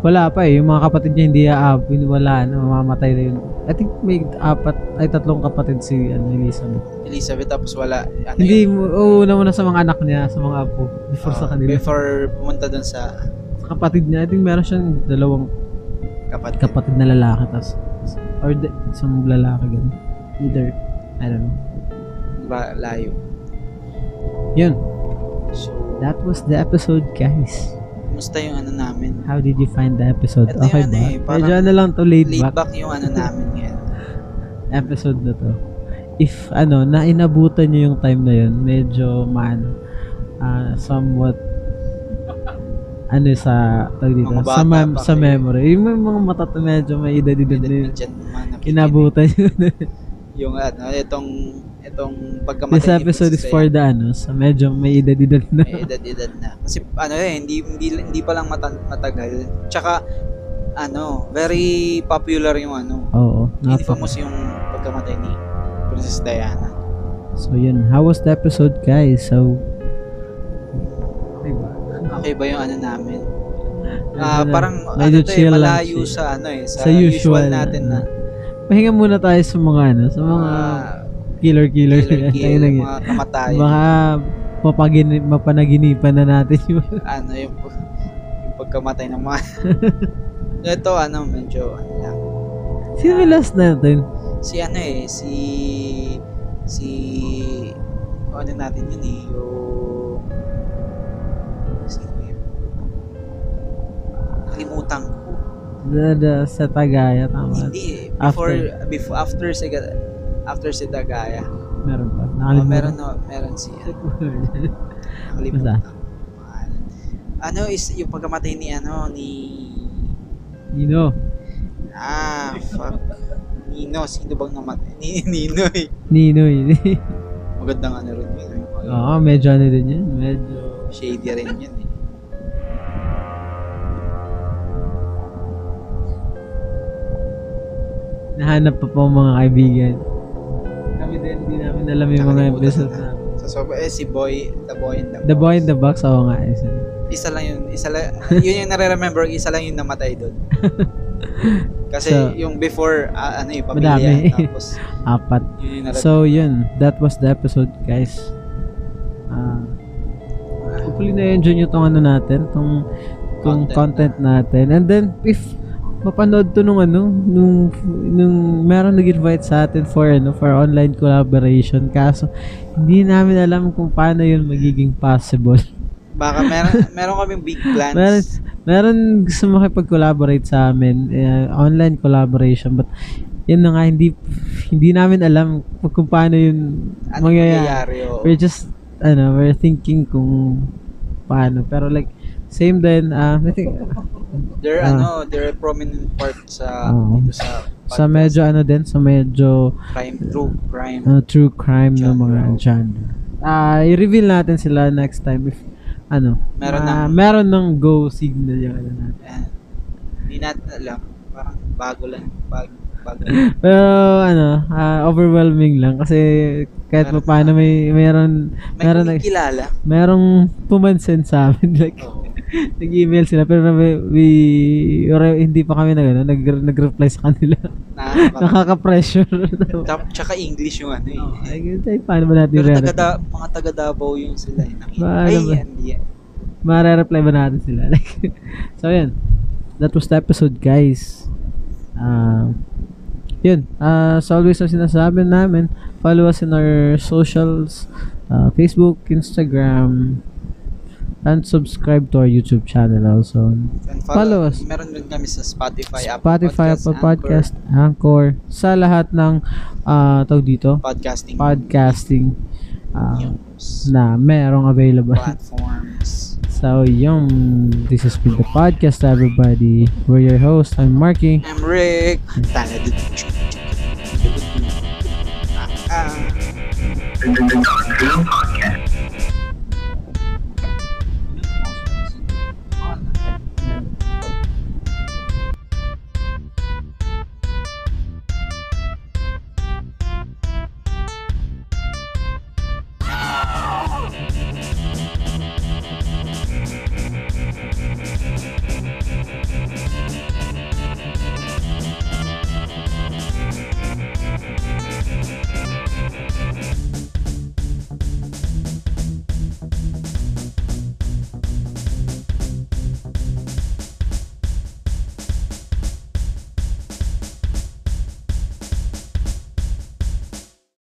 Wala pa eh. Yung mga kapatid niya hindi aabin. Wala na. Mamamatay na yun. I think may apat, ay tatlong kapatid si ano, Elizabeth. Elizabeth tapos wala ano Hindi, yun, mo- muna sa mga anak niya, sa mga apo. Before sa ah, kanila. before pumunta sa Sa kapatid niya, I think meron siyang dalawang kapatid. kapatid na lalaki. Tas, or the, isang lalaki ganun. Either, I don't know. Ba, layo. Yun. So, That was the episode, guys. Kumusta yung ano namin? How did you find the episode? Ito okay ano ba? eh, Medyo ano lang to, laid, Laid back, back yung ano namin ngayon. episode na to. If, ano, na inabutan nyo yung time na yun, medyo, man, ah, somewhat, ano sa, tawag dito, Mga sa, mem- sa memory. Yung mga mga mata medyo may edad-edad na yun. Diyan man nakikinig. Inabutan nyo. Yung ano, itong itong This pagkamatay ni episode is for the, ano, sa medyo may edad-edad na. May edad-edad na. Kasi ano eh, hindi, hindi, hindi pa lang mata- matagal. Tsaka, ano, very popular yung ano. Oo. Hindi famous yung pagkamatay ni Princess Diana. So, yun. How was the episode, guys? So, diba? Okay ba yung ano namin? Ah, na- parang medyo ano to eh, malayo siya. sa ano eh, sa, Sa usual usual, natin na Pahinga muna tayo sa mga, ano, sa mga killer-killer. Killer, Tayo kill, lang yun. mga kamatayan. Baka mapagini, mapanaginipan na natin yung ano yung, yung pagkamatay ng mga ito ano medyo ano lang Sino yung last natin? si ano eh si si ano natin yun eh yung sino yun nakalimutan ko The, the, sa Tagaya, tama. hindi eh before before after after si Dagaya Meron pa. oh, Nakalimutan. meron no, meron si ano, nakalimutan ano is yung pagkamatay ni ano ni Nino. Ah, fuck. Nino, sino bang namatay? Ni Nino eh. Nino yun. Magandang ano rin yun. eh. Oo, medyo ano din yun. Medyo... Shady rin yun eh. Nahanap pa po mga kaibigan. Kami din, hindi namin alam yung mga Nakalimutan episode na. na. So, so eh, si Boy, The Boy in the, The Boy in the Box, oo nga. Isa. Isa lang yun. Isa lang, yun yung nare-remember, isa lang yung namatay doon. Kasi So, yung before, ah, ano yung pamilya. madami. Tapos, Apat. yun yung nare- So, yun. That was the episode, guys. Ah, hopefully na-enjoy nyo tong ano natin, tong, tong Content content, natin. And then, if mapanood to nung ano, nung, nung meron nag-invite sa atin for, ano, for online collaboration. Kaso, hindi namin alam kung paano yun magiging possible. Baka meron, meron kaming big plans. meron, meron gusto makipag-collaborate sa amin, eh, online collaboration, but yun na nga, hindi, hindi namin alam kung paano yun ano mangyayari. mangyayari? oo. We're just, ano, we're thinking kung paano. Pero like, same din, ah, I think, They're, Ah. ano, they're prominent part sa, Oo. dito sa, sa medyo ano din, sa medyo crime, true crime. uh, true crime Genre. mga genre. ah i-reveal natin sila next time if ano, Meron ah, ng- meron ng go signal yung ano natin. Ayan. Hindi natin alam. Parang bago lang. Bago, bago lang. Pero ano, ah, overwhelming lang kasi kahit pa Meron paano may meron May meron Meron nag- kilala. merong pumansin sa amin like Oo. nag-email sila pero we, we or, hindi pa kami nag, ano, nag, nag-reply sa kanila. Nakaka- Nakaka-pressure. Tsaka- English yung ano eh. oh, ay, ay, paano ba natin Pero taga da, mga taga Davao yung sila. Eh. Ay, ba? yan, yan. Mare-reply ba natin sila? Like, so, yun. That was the episode, guys. Uh, yun. Uh, so, always ang sinasabi namin, follow us in our socials, uh, Facebook, Instagram, and subscribe to our YouTube channel also. And Follow us. Meron din kami sa Spotify, Apple Spotify, Podcasts, Apple Podcast, Anchor, sa lahat ng uh, tawag dito, Anchor, podcasting podcasting uh, news, na merong available. platforms. So, yung this has been the podcast, everybody. We're your host. I'm Marky. I'm Rick. Ah, ah.